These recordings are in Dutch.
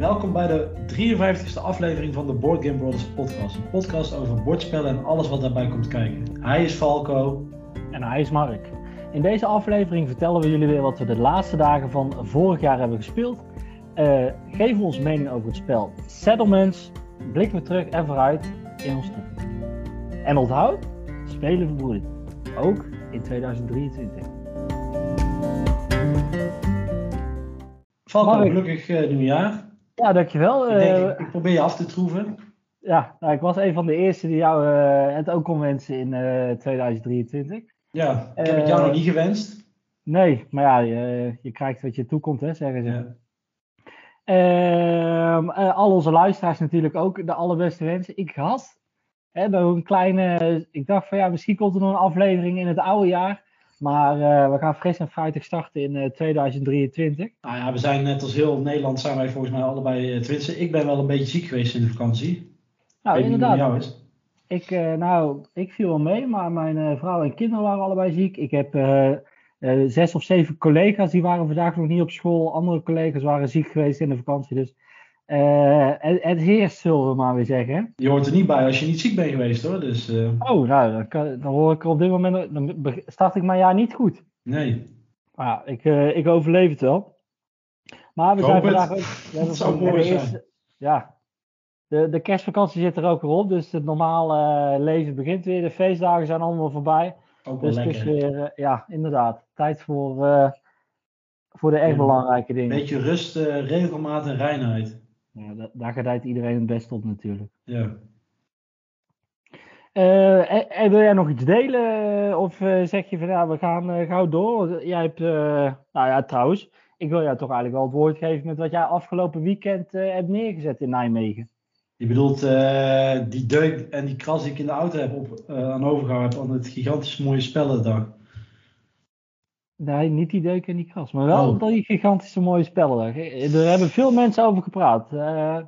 Welkom bij de 53e aflevering van de Board Game Brothers podcast. Een podcast over bordspellen en alles wat daarbij komt kijken. Hij is Falco. En hij is Mark. In deze aflevering vertellen we jullie weer wat we de laatste dagen van vorig jaar hebben gespeeld. Uh, geven we onze mening over het spel Settlements. Blikken we terug en vooruit in ons top. En onthoud, spelen verbroedert. Ook in 2023. Falco, gelukkig uh, nieuwjaar. Ja, dankjewel. Ik, denk, ik, ik, probeer je af te troeven. Ja, nou, ik was een van de eerste die jou uh, het ook kon wensen in 2023. Ja, ik heb het jou nog niet gewenst. Nee, maar ja, je, je krijgt wat je toekomt, hè, zeggen ze. Ja. Uh, al onze luisteraars natuurlijk ook de allerbeste wensen. Ik had hè, nog een kleine. Ik dacht van ja, misschien komt er nog een aflevering in het oude jaar. Maar uh, we gaan fris en fruitig starten in uh, 2023. Nou ja, we zijn net als heel Nederland zijn wij volgens mij allebei uh, tenminste, ik ben wel een beetje ziek geweest in de vakantie. Nou, Weet inderdaad. Jou is. Ik, nou, ik viel wel mee, maar mijn vrouw en kinderen waren allebei ziek. Ik heb zes of zeven collega's die waren vandaag nog niet op school. Andere collega's waren ziek geweest in de vakantie. Dus het, het, heerst, zullen we maar weer zeggen. Je hoort er niet bij als je niet ziek bent geweest hoor. Dus, Oh, nou, dan, kan, dan, hoor ik er op dit moment. Dan start ik mijn jaar niet goed. Nee. Maar ja, ik, ik overleef het wel. Maar we zijn vandaag ook. Hebben zou mooi zijn. Eerste, ja, de, de kerstvakantie zit er ook weer op. Dus het normale leven begint weer. De feestdagen zijn allemaal voorbij. Ook wel dus lekker. weer, ja, inderdaad. Tijd voor, uh, voor de echt belangrijke dingen. Beetje rust, uh, regelmaat en reinheid. Ja, da daar gedijt iedereen het best op natuurlijk. Ja. Uh, en, en, wil jij nog iets delen? Of zeg je van ja, we gaan gauw door? Jij hebt, nou ja, trouwens, ik wil jou toch eigenlijk wel het woord geven met wat jij afgelopen weekend hebt neergezet in Nijmegen. Je bedoelt die deuk en die kras die ik in de auto heb op, aan overgehouden aan het gigantisch mooie spellendag. Nee, niet die deuk en die kras, maar wel oh. die gigantische mooie spellendag. Er hebben veel mensen over gepraat. Uh...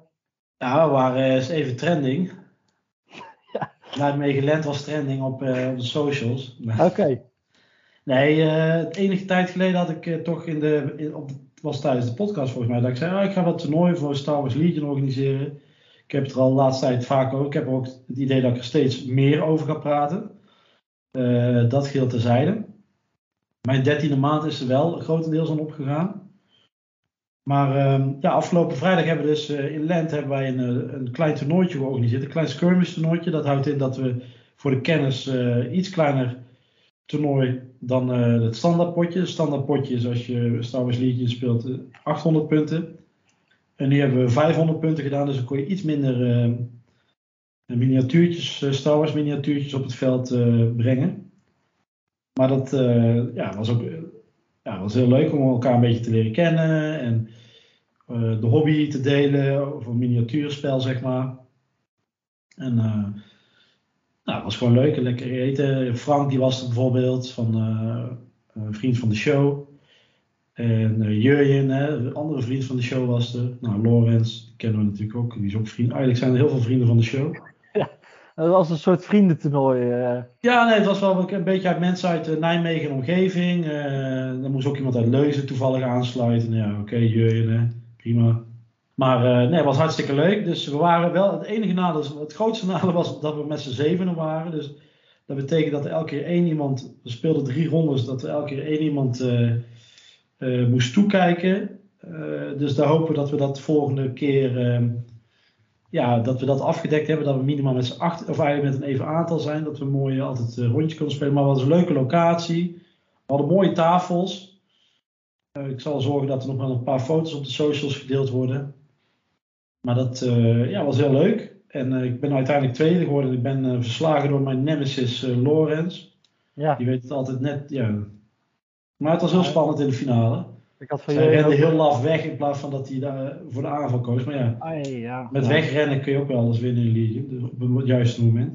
Ja, we waren eens even trending. ja. Nijmegen Land was trending op, op de socials. Oké. Okay. Nee, het enige tijd geleden had ik toch in de, in, op, was tijdens de podcast volgens mij, dat ik zei, oh, ik ga wat toernooi voor Star Wars Legion organiseren. Ik heb het er al de laatste tijd vaak over. Ik heb ook het idee dat ik er steeds meer over ga praten. Uh, dat geldt terzijde. Mijn dertiende maand is er wel grotendeels aan opgegaan. Maar uh, ja, afgelopen vrijdag hebben we dus uh, in Lent hebben wij een, een klein toernooitje georganiseerd. Een klein skirmish toernooitje. Dat houdt in dat we voor de kennis iets kleiner toernooi dan het standaardpotje. Het standaardpotje is als je Star Wars Legion speelt 800 punten. En nu hebben we 500 punten gedaan, dus dan kon je iets minder miniatuurtjes, Star Wars miniatuurtjes op het veld brengen. Maar dat ja, was ook ja, was heel leuk om elkaar een beetje te leren kennen en de hobby te delen over een miniatuurspel, zeg maar. En nou, het was gewoon leuk en lekker eten. Frank die was er bijvoorbeeld, van een vriend van de show. En Jurjen, de andere vriend van de show was er. Nou, Lorenz, kennen we natuurlijk ook. Die is ook vriend. Eigenlijk zijn er heel veel vrienden van de show. Dat was een soort vriendentoernooi. Uh. Ja, nee, het was wel een beetje uit mensen uit uh, Nijmegen en omgeving. er moest ook iemand uit Leuzen toevallig aansluiten. Ja, oké, okay, prima. Maar nee, het was hartstikke leuk. Dus we waren wel, het enige nadeel, het grootste nadeel was dat we met z'n zevenen waren. Dus dat betekent dat elke keer één iemand, we speelden drie rondes, dat er elke keer één iemand moest toekijken. Dus daar hopen we dat we dat volgende keer uh, ja, dat we dat afgedekt hebben. Dat we minimaal met z'n acht of eigenlijk met een even aantal zijn. Dat we mooi altijd rondjes kunnen spelen. Maar het was een leuke locatie. We hadden mooie tafels. ik zal zorgen dat er nog wel een paar foto's op de socials gedeeld worden. Maar dat ja, was heel leuk. En ik ben uiteindelijk tweede geworden. Ik ben verslagen door mijn nemesis Lorenz. Ja. Die weet het altijd net. Ja, maar het was heel spannend in de finale. Ik had van hij rende heel laf weg in plaats van dat hij daar voor de aanval koos. Maar ja, Ai, ja. met wegrennen kun je ook wel alles winnen in Legion. Dus op het juiste moment.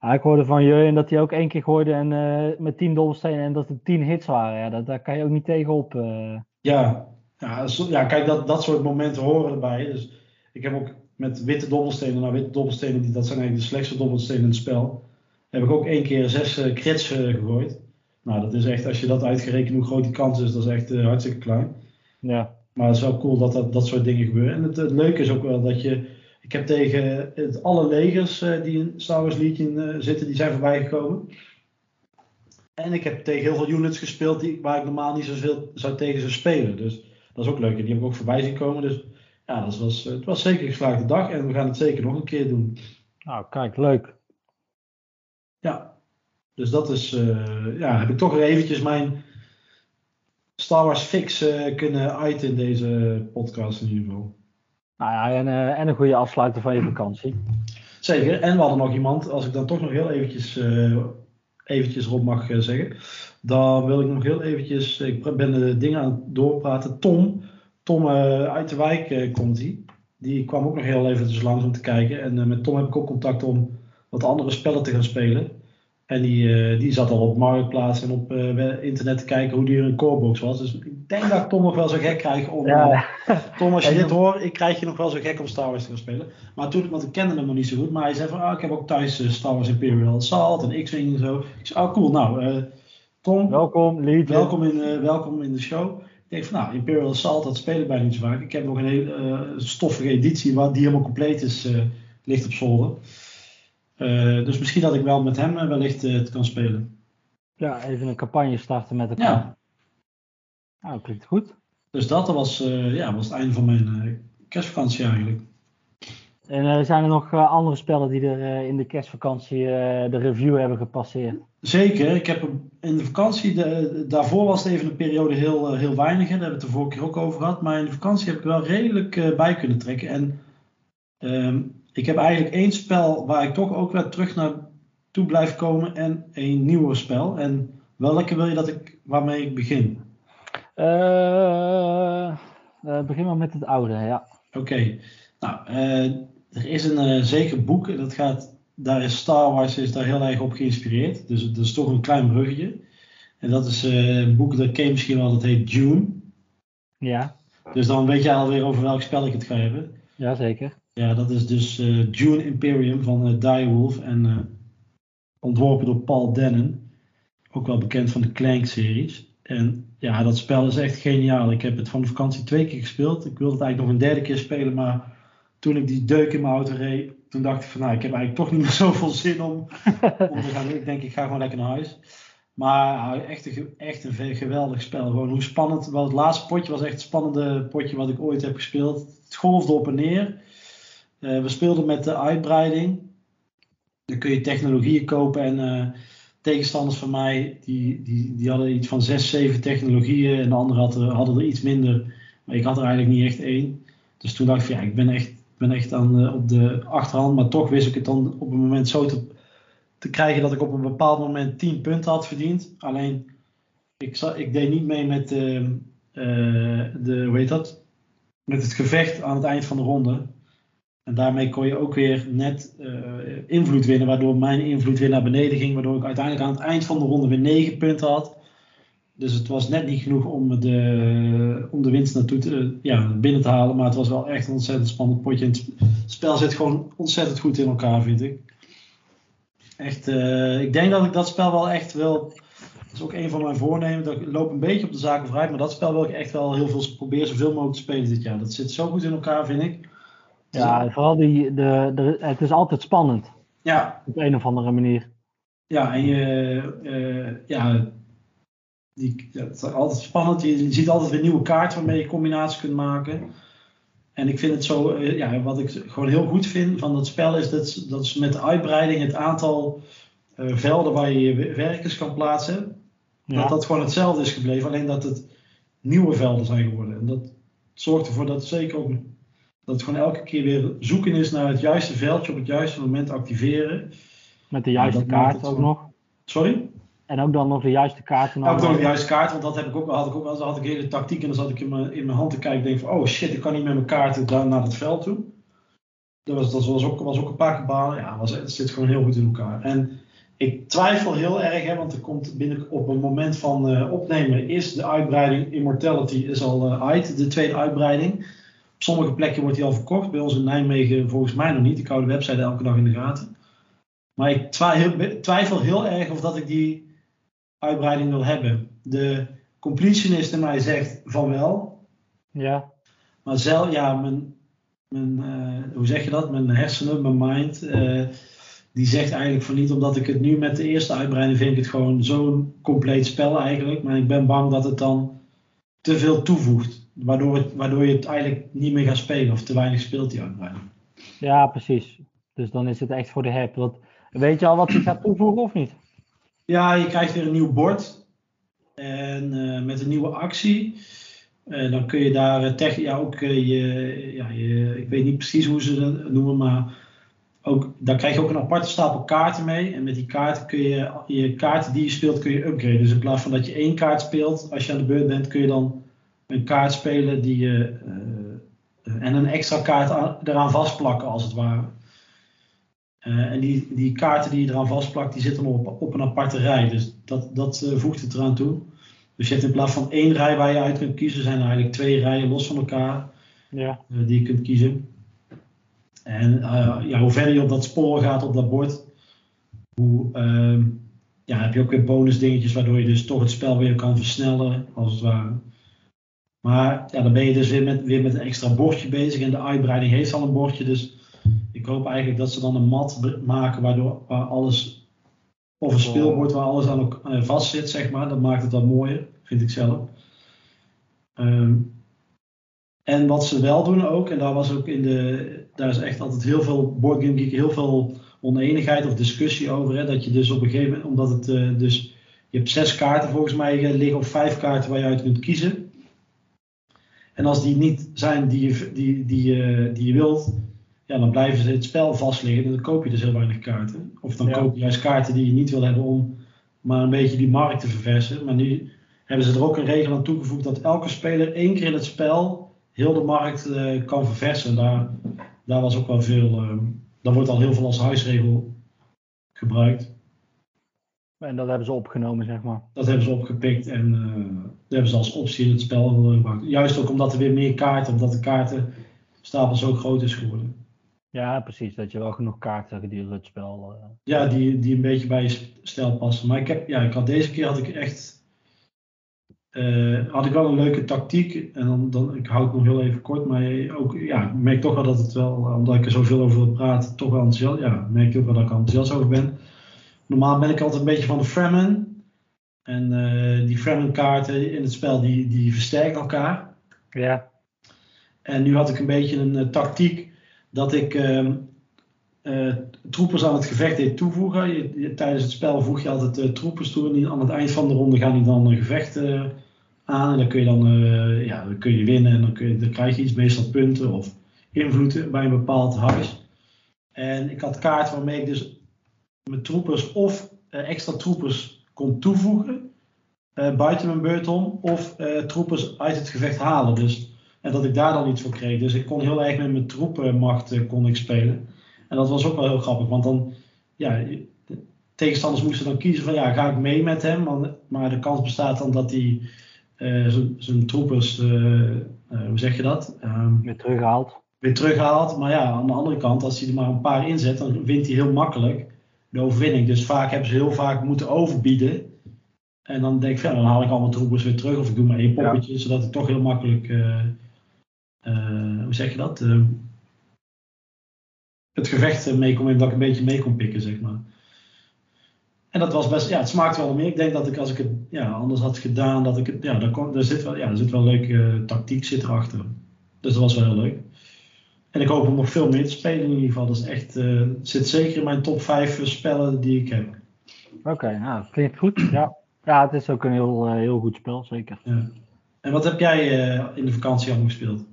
Ja, ik hoorde van Jurjen dat hij ook één keer gooide en, uh, met tien dobbelstenen en dat het tien hits waren. Ja, dat, daar kan je ook niet tegenop. Uh... Ja, ja, zo, ja, kijk, dat, dat soort momenten horen erbij. Dus ik heb ook met witte dobbelstenen, nou witte dobbelstenen, die, dat zijn eigenlijk de slechtste dobbelstenen in het spel. Heb ik ook één keer zes uh, crits gegooid. Nou, dat is echt, als je dat uitgerekend hoe groot die kans is, dat is echt uh, hartstikke klein. Ja. Maar het is wel cool dat dat, dat soort dingen gebeuren. En het, het leuke is ook wel dat je. Ik heb tegen het, alle legers uh, die in Star Wars Legion uh, zitten, die zijn voorbij gekomen. En ik heb tegen heel veel units gespeeld die, waar ik normaal niet zoveel zou tegen zou spelen. Dus dat is ook leuk. En die heb ik ook voorbij zien komen. Dus ja, dat was, het was zeker een geslaagde dag. En we gaan het zeker nog een keer doen. Nou, kijk, leuk. Ja, dus dat is, uh, ja, heb ik toch weer eventjes mijn Star Wars fix uh, kunnen uiten in deze podcast in ieder geval. Nou ja, en, uh, en een goede afsluiter van je vakantie. Zeker, en we hadden nog iemand, als ik dan toch nog heel eventjes, eventjes erop mag zeggen, dan wil ik nog heel eventjes, ik ben de dingen aan het doorpraten. Tom, Tom uit de wijk komt hij. Die kwam ook nog heel even langs om te kijken. En met Tom heb ik ook contact om wat andere spellen te gaan spelen. En die, uh, die zat al op Marktplaats en op uh, internet te kijken hoe duur een corebox was. Dus ik denk dat ik Tom nog wel zo gek krijg om... Ja. Tom, als je dit hoort, ik krijg je nog wel zo gek om Star Wars te gaan spelen. Maar toen, want ik kende hem nog niet zo goed. Maar hij zei van, ah, ik heb ook thuis Star Wars Imperial Assault en X-Wing en zo. Ik zei, oh cool, nou, Tom. Welkom, Lead. Welkom in, welkom in de show. Ik denk van, nou, Imperial Assault, dat speel ik bijna niet zo vaak. Ik heb nog een hele stoffige editie waar, die helemaal compleet is, ligt op zolder. Uh, dus misschien dat ik wel met hem wellicht uh, het kan spelen. Ja, even een campagne starten met elkaar. Ja. Nou, klinkt goed. Dus dat was, ja, was het einde van mijn kerstvakantie eigenlijk. En zijn er nog andere spellen die er in de kerstvakantie de review hebben gepasseerd? Zeker. Ik heb in de vakantie, de, daarvoor was het even een periode heel, heel weinig. Hè. Daar hebben we het de vorige keer ook over gehad. Maar in de vakantie heb ik wel redelijk bij kunnen trekken. En um, ik heb eigenlijk één spel waar ik toch ook weer terug naar toe blijf komen en een nieuwer spel. En welke wil je dat ik, waarmee ik begin? Uh, uh, begin maar met het oude, ja. Oké. Okay. Nou, uh, er is een zeker boek, dat gaat, daar is Star Wars is daar heel erg op geïnspireerd. Dus het is toch een klein bruggetje. En dat is een boek dat ken misschien wel, dat heet Dune. Ja. Dus dan weet je alweer over welk spel ik het ga hebben. Jazeker. Ja, dat is dus uh, Dune Imperium van uh, Direwolf en uh, ontworpen door Paul Dennen. Ook wel bekend van de Clank-series. En ja, dat spel is echt geniaal. Ik heb het van de vakantie twee keer gespeeld. Ik wilde het eigenlijk nog een derde keer spelen, maar toen ik die deuk in mijn auto reed, toen dacht ik van nou, ik heb eigenlijk toch niet meer zoveel zin om, om te gaan. Ik denk, ik ga gewoon lekker naar huis. Maar echt een, echt een geweldig spel. Gewoon hoe spannend. Wel, het laatste potje was echt het spannende potje wat ik ooit heb gespeeld. Het golfde op en neer. Uh, we speelden met de uitbreiding. Dan kun je technologieën kopen en uh, tegenstanders van mij, die, die, die hadden iets van 6, 7 technologieën en de anderen hadden, hadden er iets minder. Maar ik had er eigenlijk niet echt één. Dus toen dacht ik, ja, ik ben echt, ben echt aan, op de achterhand. Maar toch wist ik het dan op een moment zo te, te krijgen dat ik op een bepaald moment 10 punten had verdiend. Alleen, ik, ik deed niet mee met de, de, hoe heet dat? Met het gevecht aan het eind van de ronde. En daarmee kon je ook weer net uh, invloed winnen, waardoor mijn invloed weer naar beneden ging, waardoor ik uiteindelijk aan het eind van de ronde weer 9 punten had. Dus het was net niet genoeg om de, om de winst naartoe te, ja, binnen te halen, maar het was wel echt een ontzettend spannend potje. En het spel zit gewoon ontzettend goed in elkaar, vind ik. Echt, uh, ik denk dat ik dat spel wel echt wil. Dat is ook een van mijn voornemens. Dat ik loop een beetje op de zaken vooruit, maar dat spel wil ik echt wel heel veel proberen, zoveel mogelijk te spelen dit jaar. Dat zit zo goed in elkaar, vind ik. Ja, vooral die, de, de, het is altijd spannend. Ja. Op een of andere manier. Ja, en je, uh, ja, die, ja, het is altijd spannend. Je ziet altijd weer nieuwe kaarten waarmee je combinaties kunt maken. En ik vind het zo, uh, ja, wat ik gewoon heel goed vind van dat spel is dat, dat is met de uitbreiding het aantal uh, velden waar je je werkers kan plaatsen, ja. dat dat gewoon hetzelfde is gebleven. Alleen dat het nieuwe velden zijn geworden. En dat zorgt ervoor dat zeker ook dat het gewoon elke keer weer zoeken is naar het juiste veldje op het juiste moment activeren. Met de juiste kaart ook nog. Sorry? En ook dan nog de juiste kaart. Ja, ook nog de juiste kaart, want dat heb ik ook, had ik ook wel. had ik hele tactiek en dan zat ik in mijn, in mijn hand te kijken en denk van, oh shit, ik kan niet met mijn kaarten daar naar het veld toe. Dat was, dat was, ook, was ook een paar keer balen. Ja, was, het zit gewoon heel goed in elkaar. En ik twijfel heel erg, hè, want er komt binnen op een moment van uh, opnemen is de uitbreiding Immortality is al uh, uit, de tweede uitbreiding sommige plekken wordt hij al verkocht. Bij ons in Nijmegen volgens mij nog niet. Ik hou de website elke dag in de gaten. Maar ik twijfel heel erg of dat ik die uitbreiding wil hebben. De completionist in mij zegt van wel. Ja. Maar zelf, ja, mijn, mijn eh, hoe zeg je dat? Mijn hersenen, mijn mind, eh, die zegt eigenlijk van niet, omdat ik het nu met de eerste uitbreiding vind ik het gewoon zo'n compleet spel eigenlijk. Maar ik ben bang dat het dan te veel toevoegt. Waardoor, het, waardoor je het eigenlijk niet meer gaat spelen of te weinig speelt die uitbreiding. Ja, precies. Dus dan is het echt voor de heb. Want, weet je al wat hij gaat toevoegen of niet? Ja, je krijgt weer een nieuw bord. En uh, met een nieuwe actie. Uh, dan kun je daar uh, tech, ja, ook je, ja, je, ik weet niet precies hoe ze dat noemen, maar ook, daar krijg je ook een aparte stapel kaarten mee. En met die kaarten kun je, je kaarten die je speelt, kun je upgraden. Dus in plaats van dat je één kaart speelt, als je aan de beurt bent, kun je dan een kaart spelen die je, en een extra kaart aan, eraan vastplakken, als het ware. Uh, en die, die kaarten die je eraan vastplakt, die zitten op, op een aparte rij. Dus dat, dat uh, voegt het eraan toe. Dus je hebt in plaats van één rij waar je uit kunt kiezen, zijn er eigenlijk twee rijen los van elkaar ja. uh, die je kunt kiezen. En ja, hoe verder je op dat spoor gaat op dat bord, hoe ehm, ja, heb je ook weer bonus dingetjes waardoor je dus toch het spel weer kan versnellen, als het ware. Maar ja, dan ben je dus weer met, weer met een extra bordje bezig en de uitbreiding heeft al een bordje, dus ik hoop eigenlijk dat ze dan een mat maken waardoor waar alles, of een speelbord waar alles aan ook vast zit, zeg maar. Dat maakt het wat mooier, vind ik zelf. Um, en wat ze wel doen ook, en daar was ook in de, daar is echt altijd heel veel, Boardgame Geek, heel veel oneenigheid of discussie over. Hè, dat je dus op een gegeven moment, omdat het uh, dus, je hebt zes kaarten volgens mij liggen, of vijf kaarten waar je uit kunt kiezen. En als die niet zijn die je, die, die, uh, die je wilt, ja, dan blijven ze het spel vastliggen en dan koop je dus heel weinig kaarten. Of dan Ja. koop je juist kaarten die je niet wil hebben om maar een beetje die markt te verversen. Maar nu hebben ze er ook een regel aan toegevoegd dat elke speler één keer in het spel heel de markt eh, kan verversen. Daar, daar was ook wel veel, eh, daar wordt al heel veel als huisregel gebruikt. En dat hebben ze opgenomen, zeg maar. Dat hebben ze opgepikt en eh, dat hebben ze als optie in het spel gebruikt. Juist ook omdat er weer meer kaarten, omdat de kaartenstapel zo groot is geworden. Ja, precies. Dat je wel genoeg kaarten gedurende het spel. eh, Ja, die, die een beetje bij je stijl passen. Maar ik, heb, ja, ik had deze keer had ik echt. eh, had ik wel een leuke tactiek. En dan, dan, ik hou het nog heel even kort. Maar ook, ja, ik merk toch wel dat het wel, omdat ik er zoveel over wil praten, toch wel enthousiast. Ja, merk je ook wel dat ik er enthousiast over ben. Normaal ben ik altijd een beetje van de Fremen. En eh, die Fremen kaarten in het spel, die, die versterken elkaar. Ja. En nu had ik een beetje een eh, tactiek dat ik eh, troepers aan het gevecht deed toevoegen. Je- tijdens het spel voeg je altijd eh, troepers toe. En aan het eind van de ronde gaan die dan een gevecht eh, aan. En dan kun je dan, ja, dan kun je winnen. En dan, kun je, dan krijg je iets, meestal punten of invloed bij een bepaald huis. En ik had kaarten waarmee ik dus mijn troepers of extra troepers kon toevoegen. buiten mijn beurt om. Of troepers uit het gevecht halen. Dus en dat ik daar dan iets voor kreeg. Dus ik kon heel erg met mijn troepenmacht eh, kon ik spelen. En dat was ook wel heel grappig. Want dan, ja, de tegenstanders moesten dan kiezen van ja, ga ik mee met hem? Maar, maar de kans bestaat dan dat hij eh, zijn- troepers, eh, hoe zeg je dat? Ehm, Weer teruggehaald. weer terughaalt. Maar ja, aan de andere kant, als hij er maar een paar inzet, dan wint hij heel makkelijk de overwinning. Dus vaak hebben ze heel vaak moeten overbieden. En dan denk ik, van, ja, dan haal ik allemaal troepers weer terug. Of ik doe maar één poppetje, zodat ik toch heel makkelijk, eh, hoe zeg je dat? Eh, het gevecht mee kon, dat ik een beetje mee kon pikken, zeg maar. En dat was best, ja, het smaakt wel meer. Ik denk dat ik als ik het ja, anders had gedaan, dat ik het, ja, daar, kon, daar zit wel, ja, er zit wel een leuke eh, tactiek zit erachter. Dus dat was wel heel leuk. En ik hoop om nog veel meer te spelen in ieder geval. Dat is echt, zit zeker in mijn top 5 spellen die ik heb. Oké, nou, klinkt goed. Ja. ja, het is ook een heel, heel goed spel, zeker. Ja. En wat heb jij in de vakantie allemaal gespeeld?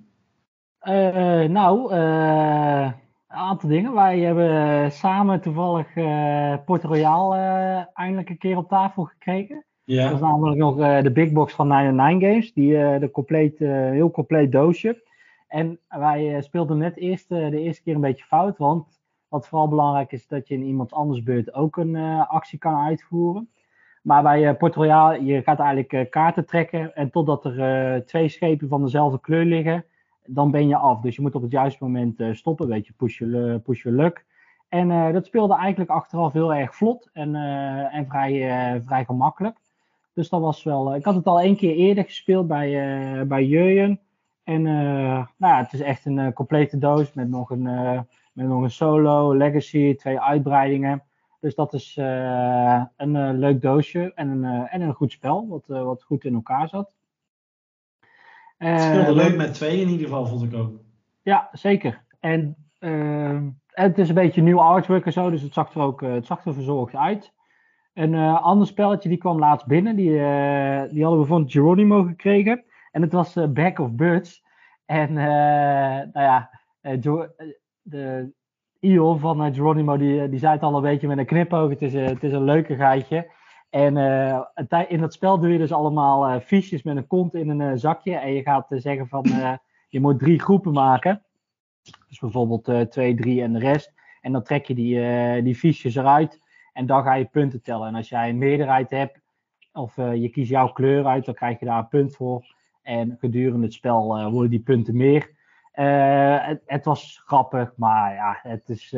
Eh, nou, eh, een aantal dingen. Wij hebben samen toevallig eh Port Royal eindelijk een keer op tafel gekregen. Dat is Ja, namelijk nog de big box van 99 Games. Die de compleet, heel compleet doosje. En wij speelden net eerst, de eerste keer een beetje fout. Want wat vooral belangrijk is, dat je in iemand anders beurt ook een actie kan uitvoeren. Maar bij Port Royal, je gaat eigenlijk kaarten trekken. En totdat er twee schepen van dezelfde kleur liggen, dan ben je af. Dus je moet op het juiste moment eh, stoppen. Weet je, push lu- push luck. En eh, dat speelde eigenlijk achteraf heel erg vlot en, eh, en vrij, vrij gemakkelijk. Dus dat was wel. ik had het al één keer eerder gespeeld bij, bij. En nou ja, het is echt een complete doos met nog een, met nog een solo, legacy, twee uitbreidingen. Dus dat is een leuk doosje en een, en een goed spel, wat, wat goed in elkaar zat. Het speelde leuk met twee in ieder geval, vond ik ook. Ja, zeker. En het is een beetje nieuw artwork en zo, dus het zag er ook het zag er verzorgd uit. Een uh, ander spelletje die kwam laatst binnen. Die, uh, die hadden we van Geronimo gekregen. En het was uh, Back of Birds. En nou ja, de Ion van Geronimo die, die zei het al een beetje met een knipoog. Het is, het is een leuke geitje. En in dat spel doe je dus allemaal fiches met een kont in een zakje. En je gaat zeggen van je moet drie groepen maken. Dus bijvoorbeeld 2, 3 en de rest. En dan trek je die, die fiches eruit. En dan ga je punten tellen. En als jij een meerderheid hebt, of uh, je kiest jouw kleur uit, dan krijg je daar een punt voor. En gedurende het spel uh, worden die punten meer. Uh, het, het, was grappig, maar ja, het is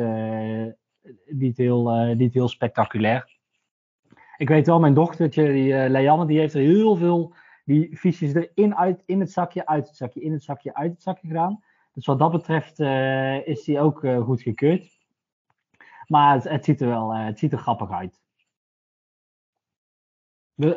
heel, niet heel spectaculair. Ik weet wel, mijn dochtertje, die, Leanne, die heeft er heel veel die fiches erin, uit, in het zakje, uit het zakje, in het zakje, uit het zakje gedaan. Dus wat dat betreft is die ook goed gekeurd. Maar het, het, ziet er wel uh, het ziet er grappig uit.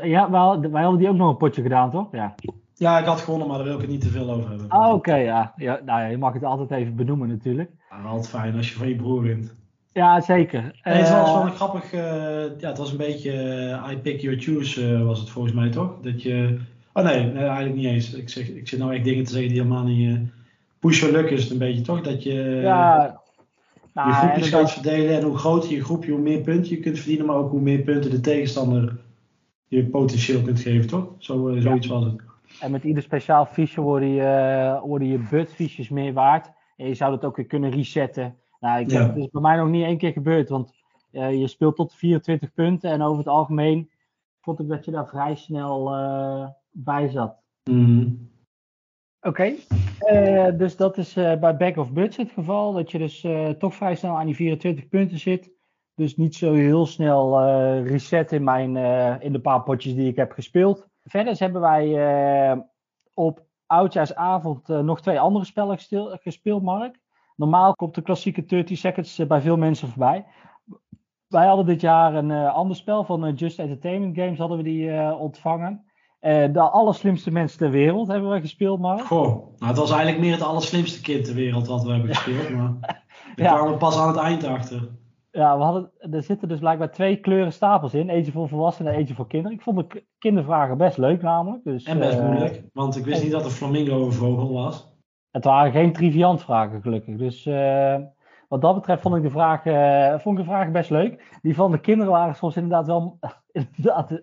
ja, wij, wij, hadden die ook nog een potje gedaan, toch? Ja. Ja, ik had gewonnen, maar daar wil ik het niet te veel over hebben. Ah, oké, ja. ja, nou ja. Je mag het altijd even benoemen natuurlijk. Ja, altijd fijn als je van je broer wint. Ja, zeker. Nee, het was eh, wel een grappig, uh, ja, het was een beetje I pick your choose was het volgens mij toch? Dat je, oh nee, nee eigenlijk niet eens. Ik, zeg, ik zit nou echt dingen te zeggen die helemaal niet, push your luck is het een beetje toch? Dat je, ja, nou, je groepjes gaat verdelen en hoe groter je groepje, hoe meer punten je kunt verdienen, maar ook hoe meer punten de tegenstander je potentieel kunt geven, toch? Zo, uh, zoiets was het. En met ieder speciaal fiche worden je, worden je budfiches meer waard. En je zou dat ook weer kunnen resetten. Nou, ik, ja. dat is bij mij nog niet één keer gebeurd, want uh, je speelt tot 24 punten en over het algemeen vond ik dat je daar vrij snel uh, bij zat. Mm. Oké, uh, dus dat is uh, bij back of budget het geval. Dat je dus uh, toch vrij snel aan die 24 punten zit. Dus niet zo heel snel reset in, mijn, in de paar potjes die ik heb gespeeld. Verder hebben wij op oudjaarsavond nog twee andere spellen gespeeld, Mark. Normaal komt de klassieke 30 seconds bij veel mensen voorbij. Wij hadden dit jaar een ander spel van Just Entertainment Games hadden we die ontvangen. Uh, de allerslimste mensen ter wereld hebben we gespeeld, maar. Goh, nou, het was eigenlijk meer het allerslimste kind ter wereld wat we hebben gespeeld. Maar daar kwamen we pas aan het eind achter. Ja, we hadden, er zitten dus blijkbaar twee kleuren stapels in. Eentje voor volwassenen en eentje voor kinderen. Ik vond de kindervragen best leuk namelijk. Dus, en best uh, moeilijk, want ik wist niet dat een flamingo een vogel was. Het waren geen triviant vragen gelukkig. Dus uh, wat dat betreft vond ik de vragen, vond ik de vragen best leuk. Die van de kinderen waren soms inderdaad wel inderdaad,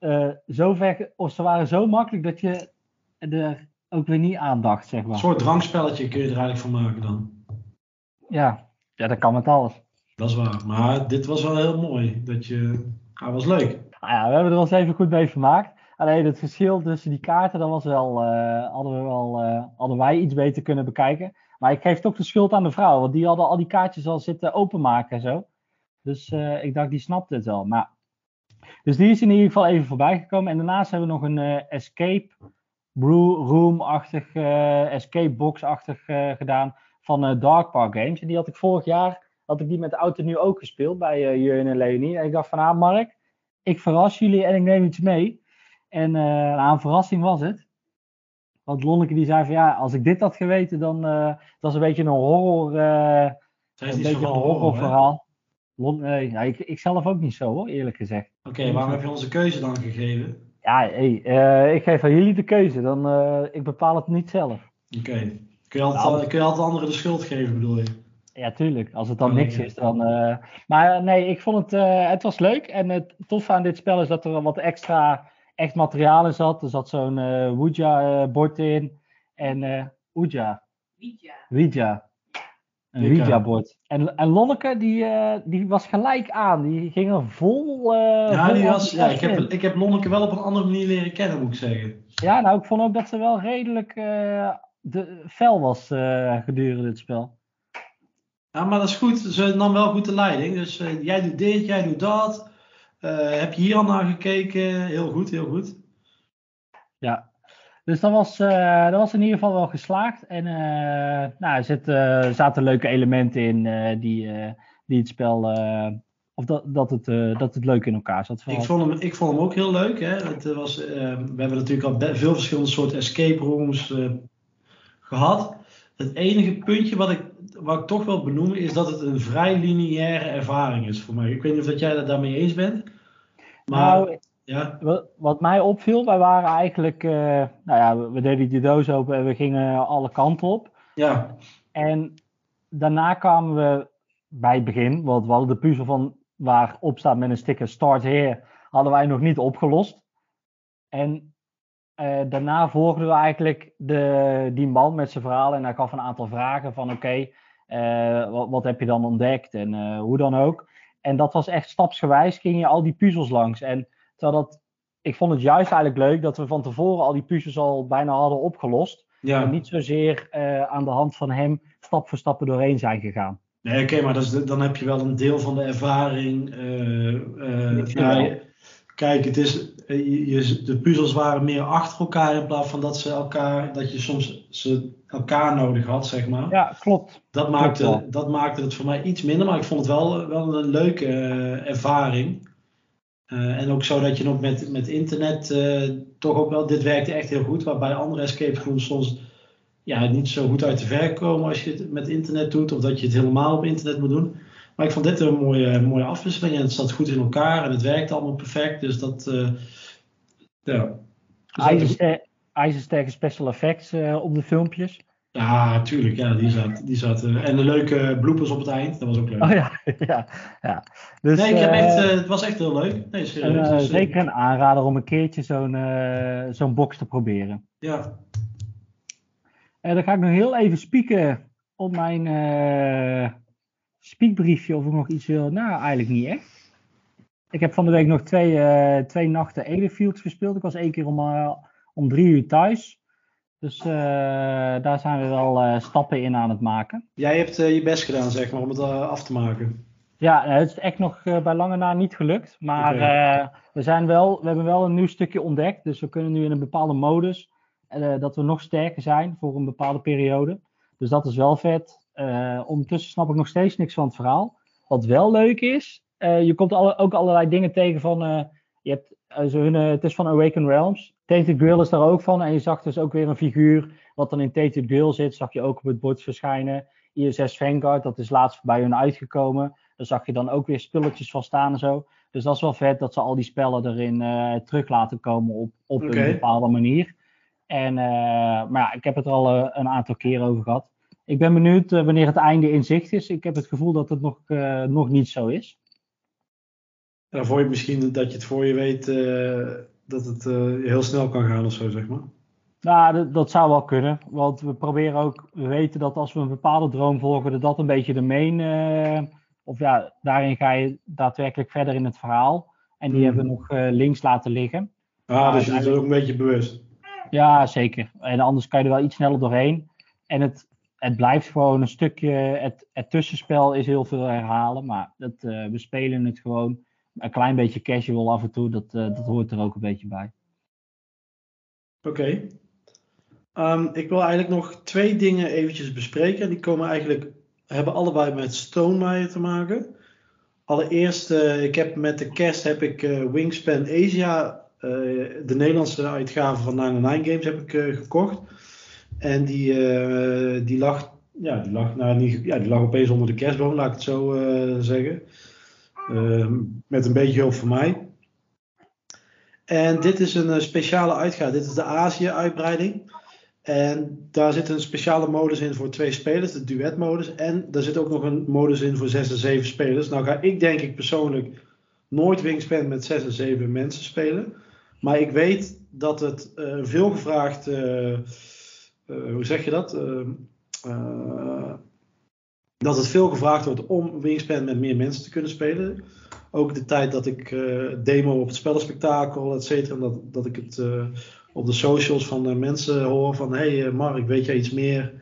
uh, zo ver, of ze waren zo makkelijk dat je er ook weer niet aandacht, zeg maar. Een soort drankspelletje kun je er eigenlijk van maken dan. Ja, ja dat kan met alles. Dat is waar, maar dit was wel heel mooi. Dat je, hij was leuk. Nou ja, we hebben er wel eens even goed mee vermaakt. Alleen het verschil tussen die kaarten, dat was wel, uh, hadden, we wel, uh, hadden wij iets beter kunnen bekijken. Maar ik geef toch de schuld aan de vrouw, want die hadden al die kaartjes al zitten openmaken en zo. Dus uh, ik dacht, die snapte het wel. Maar dus die is in ieder geval even voorbij gekomen. En daarnaast hebben we nog een escape room-achtig, escape box-achtig gedaan van Dark Park Games. En die had ik vorig jaar, had ik die met de auto nu ook gespeeld bij uh, Jurgen en Leonie. En ik dacht van, ah Mark, ik verras jullie en ik neem iets mee. En nou, een verrassing was het. Want Lonneke die zei van, ja, als ik dit had geweten, dan het was een beetje een horror, een beetje een horrorverhaal. Nee, ja, ik, ik zelf ook niet zo hoor, eerlijk gezegd. Oké, waarom heb je onze keuze dan gegeven? Ja, hey, uh, ik geef aan jullie de keuze. Dan, uh, ik bepaal het niet zelf. Oké. Kun, je altijd, nou, kun je altijd anderen de schuld geven, bedoel je? Ja, tuurlijk. Als het dan oh, niks ja. is, dan... Uh, maar nee, ik vond het... het was leuk. En het toffe aan dit spel is dat er wat extra echt materiaal in zat. Er zat zo'n uh, Ouija-bord in. En... uh Ouija. Ouija. Ouija. Een Ouija-bord. En, en Lonneke, die, uh, die was gelijk aan. Die ging er vol. Uh, ja, vol die was, ja ik, heb, ik heb Lonneke wel op een andere manier leren kennen, moet ik zeggen. Ja, nou, ik vond ook dat ze wel redelijk uh, de, fel was gedurende het spel. Ja, maar dat is goed. Ze nam wel goed de leiding. Dus jij doet dit, jij doet dat. Heb je hier al naar gekeken? Heel goed, heel goed. Ja, Dus dat was, uh, dat was in ieder geval wel geslaagd. En uh, nou, er zit, uh, zaten leuke elementen in die, die het spel. of dat, dat, het, dat het leuk in elkaar zat. Ik, vond hem, ik vond hem ook heel leuk. Hè? Het was, we hebben natuurlijk al veel verschillende soorten escape rooms gehad. Het enige puntje wat ik, wat ik toch wil benoemen is dat het een vrij lineaire ervaring is voor mij. Ik weet niet of dat jij het daarmee eens bent. Maar nou, ja. Wat mij opviel, wij waren eigenlijk, uh, nou ja, we deden die doos open en we gingen alle kanten op. Ja. En daarna kwamen we bij het begin, want we hadden de puzzel van waar op staat met een sticker Start Here, hadden wij nog niet opgelost. En uh, daarna volgden we eigenlijk de, die man met zijn verhaal en hij gaf een aantal vragen van oké, okay, uh, wat, wat, heb je dan ontdekt en hoe dan ook. En dat was echt stapsgewijs, ging je al die puzzels langs. En Terwijl dat, ik vond het juist eigenlijk leuk dat we van tevoren al die puzzels al bijna hadden opgelost. En niet zozeer uh, aan de hand van hem stap voor stap doorheen zijn gegaan. Nee, oké, maar dat is dan heb je wel een deel van de ervaring. Uh, uh, kijk, het is, je, de puzzels waren meer achter elkaar in plaats van dat ze elkaar, dat je soms ze elkaar nodig had, zeg maar. Ja, klopt. Dat maakte, dat maakte het voor mij iets minder, maar ik vond het wel, wel een leuke ervaring. Uh, en ook zo dat je nog met, met internet uh, toch ook wel, dit werkte echt heel goed, waarbij andere escape rooms soms ja, niet zo goed uit de verf komen als je het met internet doet, of dat je het helemaal op internet moet doen. Maar ik vond dit een mooie, mooie afwisseling en het zat goed in elkaar en het werkte allemaal perfect. Dus dat, uh, ja. IJzersterke special effects op de filmpjes. Ja, tuurlijk. Ja, die zat, die zat, uh, en de leuke bloepers op het eind, dat was ook leuk. Oh ja, ja. ja. Dus, nee, ik heb echt, het was echt heel leuk. Nee, serieus. Zeker een aanrader om een keertje zo'n zo'n box te proberen. Ja. En dan ga ik nog heel even spieken op mijn spiekbriefje of ik nog iets wil. Nou, eigenlijk niet echt. Ik heb van de week nog twee, twee nachten Edefields gespeeld. Ik was één keer om, om drie uur thuis. Dus uh, daar zijn we wel stappen in aan het maken. Jij hebt je best gedaan, zeg maar, om het af te maken. Ja, het is echt nog bij lange na niet gelukt. Maar okay. we, zijn wel, we hebben wel een nieuw stukje ontdekt. Dus we kunnen nu in een bepaalde modus dat we nog sterker zijn voor een bepaalde periode. Dus dat is wel vet. Ondertussen snap ik nog steeds niks van het verhaal. Wat wel leuk is, je komt alle, ook allerlei dingen tegen van... je hebt, hun, het is van Awaken Realms. Tainted Grail is daar ook van. En je zag dus ook weer een figuur wat dan in Tainted Grail zit. Zag je ook op het bord verschijnen. ISS Vanguard, dat is laatst bij hun uitgekomen. Daar zag je dan ook weer spulletjes van staan en zo. Dus dat is wel vet dat ze al die spellen erin uh, terug laten komen op, op een bepaalde manier. En, uh, maar ja, ik heb het er al uh, een aantal keer over gehad. Ik ben benieuwd wanneer het einde in zicht is. Ik heb het gevoel dat het nog, nog niet zo is. Dan vond je misschien dat je het voor je weet dat het heel snel kan gaan of zo, zeg maar? Nou, dat, dat, zou wel kunnen. Want we proberen ook, we weten dat als we een bepaalde droom volgen, dat dat een beetje de main, uh, of ja, daarin ga je daadwerkelijk verder in het verhaal. En die hmm. hebben we nog uh, links laten liggen. Ah, dus je bent er ook een beetje bewust. Ja, zeker. En anders kan je er wel iets sneller doorheen. En het, het blijft gewoon een stukje, het, het tussenspel is heel veel herhalen, maar dat, we spelen het gewoon een klein beetje casual af en toe, dat, uh, dat hoort er ook een beetje bij. Oké. Um, ik wil eigenlijk nog twee dingen eventjes bespreken. Die komen eigenlijk, hebben allebei met Stonemaier te maken. Allereerst, uh, ik heb met de kerst heb ik uh, Wingspan Asia, de Nederlandse uitgave van 99 Games, heb ik gekocht. En die, die lag, ja, die lag, nou, ja, die opeens onder de kerstboom, laat ik het zo zeggen. Ehm, met een beetje hulp van mij. En dit is een eh, speciale uitgave. Dit is de Azië-uitbreiding. En daar zit een speciale modus in voor twee spelers, de duet-modus. En daar zit ook nog een modus in voor zes en zeven spelers. Nou ga ik denk ik persoonlijk nooit Wingspan met zes en zeven mensen spelen. Maar ik weet dat het uh, veel gevraagd, uh, hoe zeg je dat? Ehm, dat het veel gevraagd wordt om Wingspan met meer mensen te kunnen spelen. Ook de tijd dat ik demo op het spellenspectakel, et cetera. Dat, dat ik het op de socials van mensen hoor van... hey Mark, weet jij iets meer?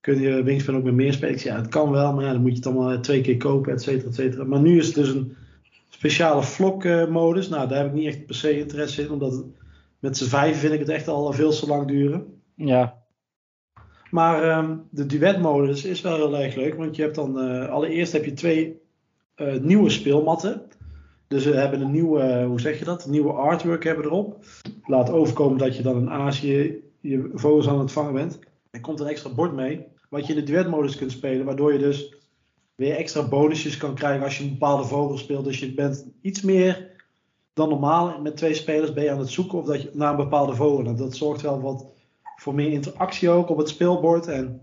Kun je Wingspan ook met meer spelen? Ja, het kan wel, maar dan moet je het allemaal twee keer kopen, et cetera, et cetera. Maar nu is het dus een speciale vlog modus. Nou, daar heb ik niet echt per se interesse in, omdat met z'n vijf vind ik het echt al veel te lang duren. Ja. Maar ehm, de duetmodus is wel heel erg leuk, want je hebt dan eh, allereerst heb je twee eh, nieuwe speelmatten. Dus we hebben een nieuwe, hoe zeg je dat? Nieuwe artwork hebben erop. Laat overkomen dat je dan in Azië je vogels aan het vangen bent. Er komt een extra bord mee, wat je in de duetmodus kunt spelen, waardoor je dus weer extra bonusjes kan krijgen als je een bepaalde vogel speelt. Dus je bent iets meer dan normaal met twee spelers ben je aan het zoeken of dat je naar een bepaalde vogel. Dat zorgt wel wat voor meer interactie ook op het speelbord. En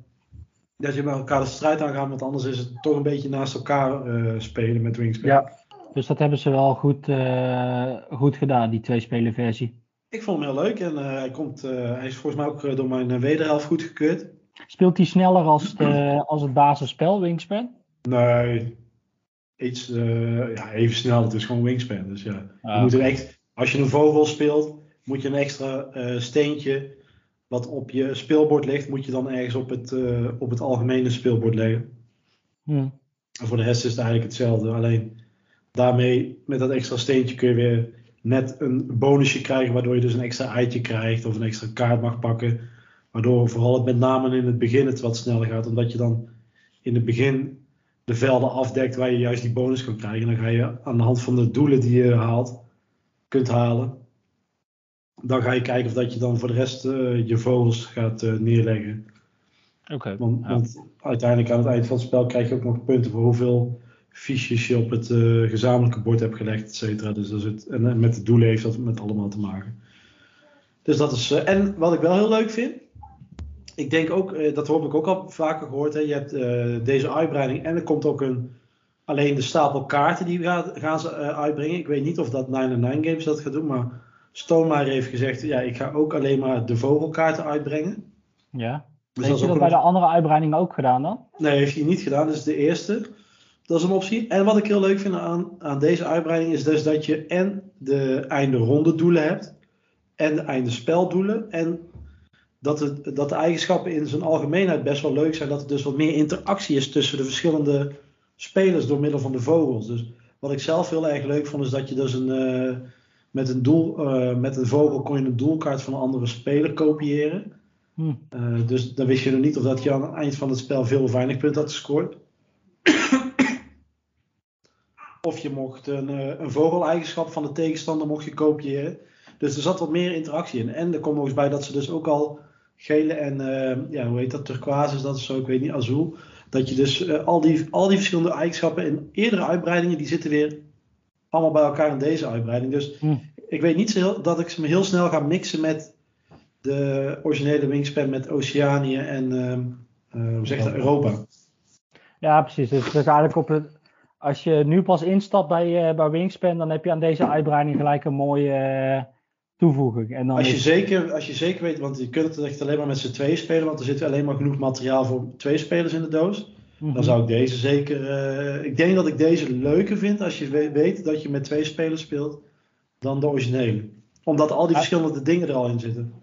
dat je met elkaar de strijd aangaat, want anders is het toch een beetje naast elkaar uh, spelen met Wingspan. Ja, dus dat hebben ze wel goed, uh, goed gedaan, die twee spelen versie. Ik vond hem heel leuk en uh, hij, komt, hij is volgens mij ook door mijn wederhelft goedgekeurd. Speelt hij sneller als, de, als het basisspel, Wingspan? Nee, iets ja, even snel. Het is gewoon Wingspan. Dus ja, ah. je moet er echt, als je een vogel speelt, moet je een extra steentje wat op je speelbord ligt, moet je dan ergens op het, uh, op het algemene speelbord leggen. Hmm. En voor de rest is het eigenlijk hetzelfde. Alleen daarmee, met dat extra steentje, kun je weer net een bonusje krijgen, waardoor je dus een extra eitje krijgt of een extra kaart mag pakken. Waardoor vooral het met name in het begin het wat sneller gaat, omdat je dan in het begin de velden afdekt waar je juist die bonus kan krijgen. En dan ga je aan de hand van de doelen die je haalt, kunt halen, dan ga je kijken of dat je dan voor de rest uh, je vogels gaat uh, neerleggen. Oké. Want, want, uiteindelijk aan het eind van het spel krijg je ook nog punten voor hoeveel fiches je op het uh, gezamenlijke bord hebt gelegd, et cetera. Dus dat is het, en met de doelen heeft dat met allemaal te maken. Dus dat is. en wat ik wel heel leuk vind. Ik denk ook, dat heb ik ook al vaker gehoord. Hè, je hebt deze uitbreiding en er komt ook een. Alleen de stapel kaarten die gaan, gaan ze uitbrengen. Ik weet niet of dat 99 Games dat gaat doen, maar Stonemeyer heeft gezegd, ja, ik ga ook alleen maar de vogelkaarten uitbrengen. Ja. Dus heeft je dat bij de andere uitbreidingen ook gedaan dan? Nee, heeft hij niet gedaan. Dat is de eerste. Dat is een optie. En wat ik heel leuk vind aan, aan deze uitbreiding is dus dat je en de einde ronde doelen hebt. En de einde speldoelen. En dat, het, dat de eigenschappen in zijn algemeenheid best wel leuk zijn. Dat er dus wat meer interactie is tussen de verschillende spelers door middel van de vogels. Dus wat ik zelf heel erg leuk vond is dat je dus een... Uh, met een, doel, uh, met een vogel kon je een doelkaart van een andere speler kopiëren. Hm. Uh, dus dan wist je nog niet of dat je aan het eind van het spel veel of weinig punten had gescoord. of je mocht een, uh, een vogeleigenschap van de tegenstander mocht je kopiëren. Dus er zat wat meer interactie in. En er komt nog eens bij dat ze dus ook al gele en ja, hoe heet dat, turquoise is dat of zo, ik weet niet, azul. Dat je dus al, die, al die verschillende eigenschappen in eerdere uitbreidingen, die zitten weer allemaal bij elkaar in deze uitbreiding. Dus hm. ik weet niet zo dat ik ze heel snel ga mixen met de originele Wingspan met Oceanië en uh, hoe zeg je Europa. Ja, precies. Dus, dus eigenlijk op het, als je nu pas instapt bij, uh, bij Wingspan, dan heb je aan deze uitbreiding gelijk een mooie uh, toevoeging. En dan als, je zeker, als je zeker weet, want je kunt het echt alleen maar met z'n twee spelen, want er zit alleen maar genoeg materiaal voor twee spelers in de doos. Dan mhm. zou ik deze zeker. Uh, ik denk dat ik deze leuker vind als je weet dat je met twee spelers speelt dan de originele. Omdat al die verschillende dingen er al in zitten.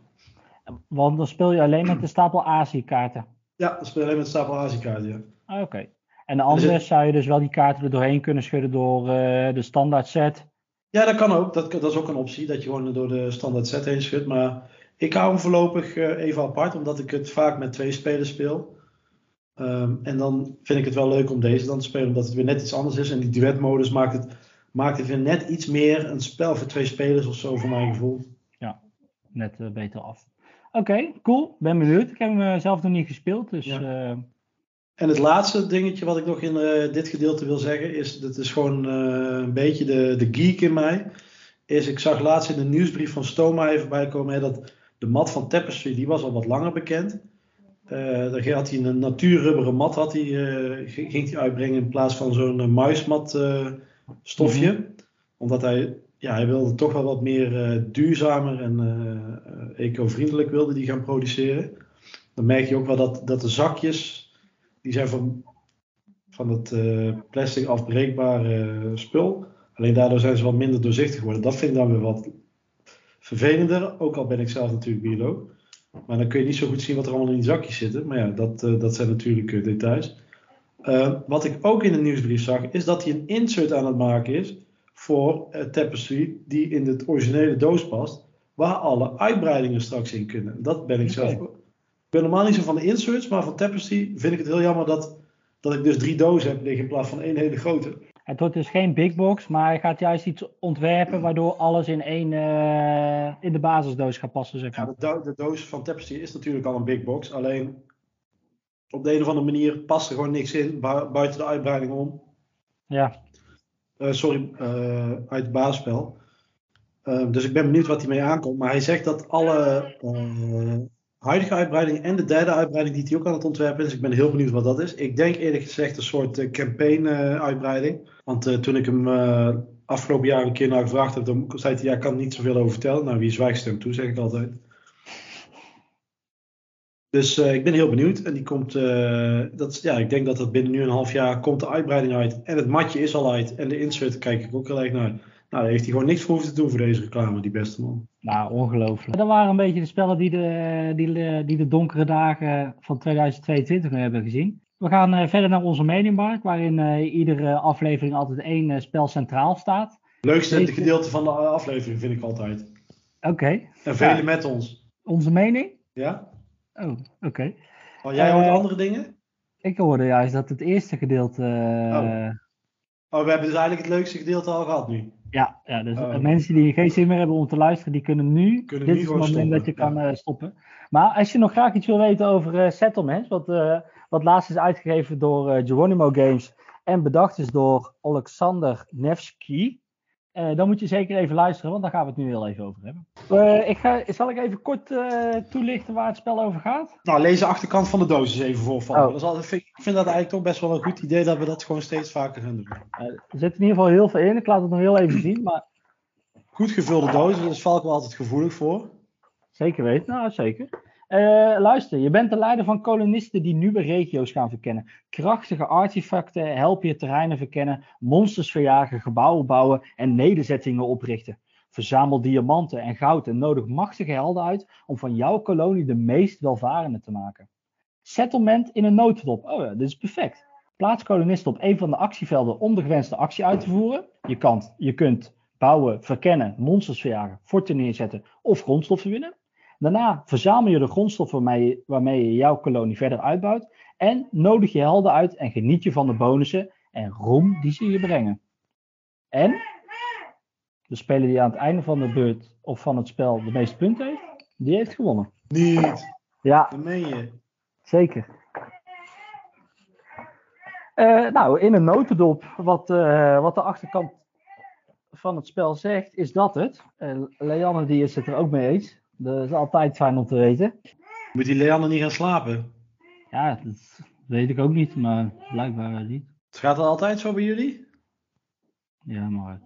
Want dan speel je alleen met de stapel Azië-kaarten. Ja, dan speel je alleen met de stapel Azië-kaarten, ja. Ah, oké. En de andere zou je dus wel die kaarten er doorheen kunnen schudden door uh, de standaard set. Ja, dat kan ook. Dat, dat, is ook een optie, dat je gewoon door de standaard set heen schudt. Maar ik hou hem voorlopig uh, even apart, omdat ik het vaak met twee spelers speel. Um, en dan vind ik het wel leuk om deze dan te spelen, omdat het weer net iets anders is. En die duetmodus maakt het, maakt het weer net iets meer een spel voor twee spelers of zo, voor mijn gevoel. Ja, net uh, beter af. Oké, cool. Ben benieuwd. Ik heb hem uh, zelf nog niet gespeeld. Dus, ja. uh... En het laatste dingetje wat ik nog in dit gedeelte wil zeggen, is dat is gewoon een beetje de, de geek in mij. Is ik zag laatst in de nieuwsbrief van Stoma even bijkomen hè, dat de mat van Tapestry, die was al wat langer bekend. Uh, dan had hij een natuurrubberen mat had hij, uh, ging hij uitbrengen in plaats van zo'n uh, muismat stofje. Mm -hmm. Omdat hij, ja, hij wilde toch wel wat meer duurzamer en eco-vriendelijk wilde die gaan produceren. Dan merk je ook wel dat, dat de zakjes, die zijn van, van het plastic afbreekbare spul. Alleen daardoor zijn ze wat minder doorzichtig geworden. Dat vind ik dan weer wat vervelender. Ook al ben ik zelf natuurlijk bioloog. Maar dan kun je niet zo goed zien wat er allemaal in die zakjes zitten. Maar ja, dat, uh, dat zijn natuurlijk uh, details. Uh, wat ik ook in de nieuwsbrief zag, is dat hij een insert aan het maken is voor Tapestry die in de originele doos past. waar alle uitbreidingen straks in kunnen. Dat ben ik zelf. Oké. Ik ben normaal niet zo van de inserts, maar van Tapestry vind ik het heel jammer dat, dat ik dus drie dozen heb liggen in plaats van één hele grote. Het wordt dus geen big box, maar hij gaat juist iets ontwerpen waardoor alles in één eh, in de basisdoos gaat passen. Zeg Ja, maar. de, do- de doos van Tapestry is natuurlijk al een big box, alleen op de een of andere manier past er gewoon niks in bui- buiten de uitbreiding om. Ja, Eh, sorry, eh, uit het basisspel. Eh, dus ik ben benieuwd wat hij mee aankomt. Maar hij zegt dat alle huidige uitbreidingen en de derde uitbreiding die hij ook aan het ontwerpen is. Ik ben heel benieuwd wat dat is. Ik denk eerlijk gezegd een soort eh, campaign eh, uitbreiding. Want eh, toen ik hem afgelopen jaar een keer naar gevraagd heb, dan zei hij ja, ik kan niet zoveel over vertellen. Nou, wie zwijgt stemt toe, zeg ik altijd. Dus ik ben heel benieuwd. En die komt, dat, ja, ik denk dat dat binnen nu een half jaar komt de uitbreiding uit. En het matje is al uit. En de insert kijk ik ook heel erg naar. Nou, daar heeft hij gewoon niks voor hoeven te doen voor deze reclame, die beste man. nou ongelooflijk. Dat waren een beetje de spellen die de, die, de, die de donkere dagen van 2022 hebben gezien. We gaan eh, verder naar onze meningmarkt, waarin eh, iedere aflevering altijd één eh, spel centraal staat. Leukste Deze- gedeelte van de aflevering vind ik altijd. Oké, En velen Ja. met ons. onze mening? Ja? Oh, oké. Oh, jij hoort Eh, andere dingen? Ik hoorde juist dat het eerste gedeelte. Oh. Oh, we hebben dus eigenlijk het leukste gedeelte al gehad nu. Ja, ja dus Oh. mensen die geen zin meer hebben om te luisteren, die kunnen nu. Kunnen dit nu is het moment dat je kan eh, stoppen. Maar als je nog graag iets wil weten over eh, Settlements, wat, eh, wat laatst is uitgegeven door Geronimo Games en bedacht is door Alexander Nevsky, eh, dan moet je zeker even luisteren, want daar gaan we het nu heel even over hebben. Eh, ik ga, zal ik even kort eh, toelichten waar het spel over gaat? Nou, lees de achterkant van de doos eens even. Oh. Is altijd, vind, ik vind dat eigenlijk toch best wel een goed idee dat we dat gewoon steeds vaker gaan doen. Eh, er zit in ieder geval heel veel in, ik laat het nog heel even zien, maar Goed gevulde doos, daar is Valk wel altijd gevoelig voor. Zeker weten, nou zeker. Eh, luister, je bent de leider van kolonisten die nieuwe regio's gaan verkennen. Krachtige artefacten helpen je terreinen verkennen, monsters verjagen, gebouwen bouwen en nederzettingen oprichten. Verzamel diamanten en goud en nodig machtige helden uit om van jouw kolonie de meest welvarende te maken. Settlement in een notendop. Oh ja, dit is perfect. Plaats kolonisten op een van de actievelden om de gewenste actie uit te voeren. Je, kan, je kunt bouwen, verkennen, monsters verjagen, forten neerzetten of grondstoffen winnen. Daarna verzamel je de grondstoffen waarmee je, waarmee je jouw kolonie verder uitbouwt. En nodig je helden uit en geniet je van de bonussen en roem die ze je brengen. En de speler die aan het einde van de beurt of van het spel de meeste punten heeft, die heeft gewonnen. Niet, Ja, dat meen je. Zeker. Eh, nou, in een notendop, wat, eh, wat de achterkant van het spel zegt, is dat het. Eh, Leanne die is het er ook mee eens. Dat is altijd fijn om te weten. Moet die Leanne niet gaan slapen? Ja, dat weet ik ook niet, maar blijkbaar niet. Gaat dat altijd zo bij jullie? Ja, maar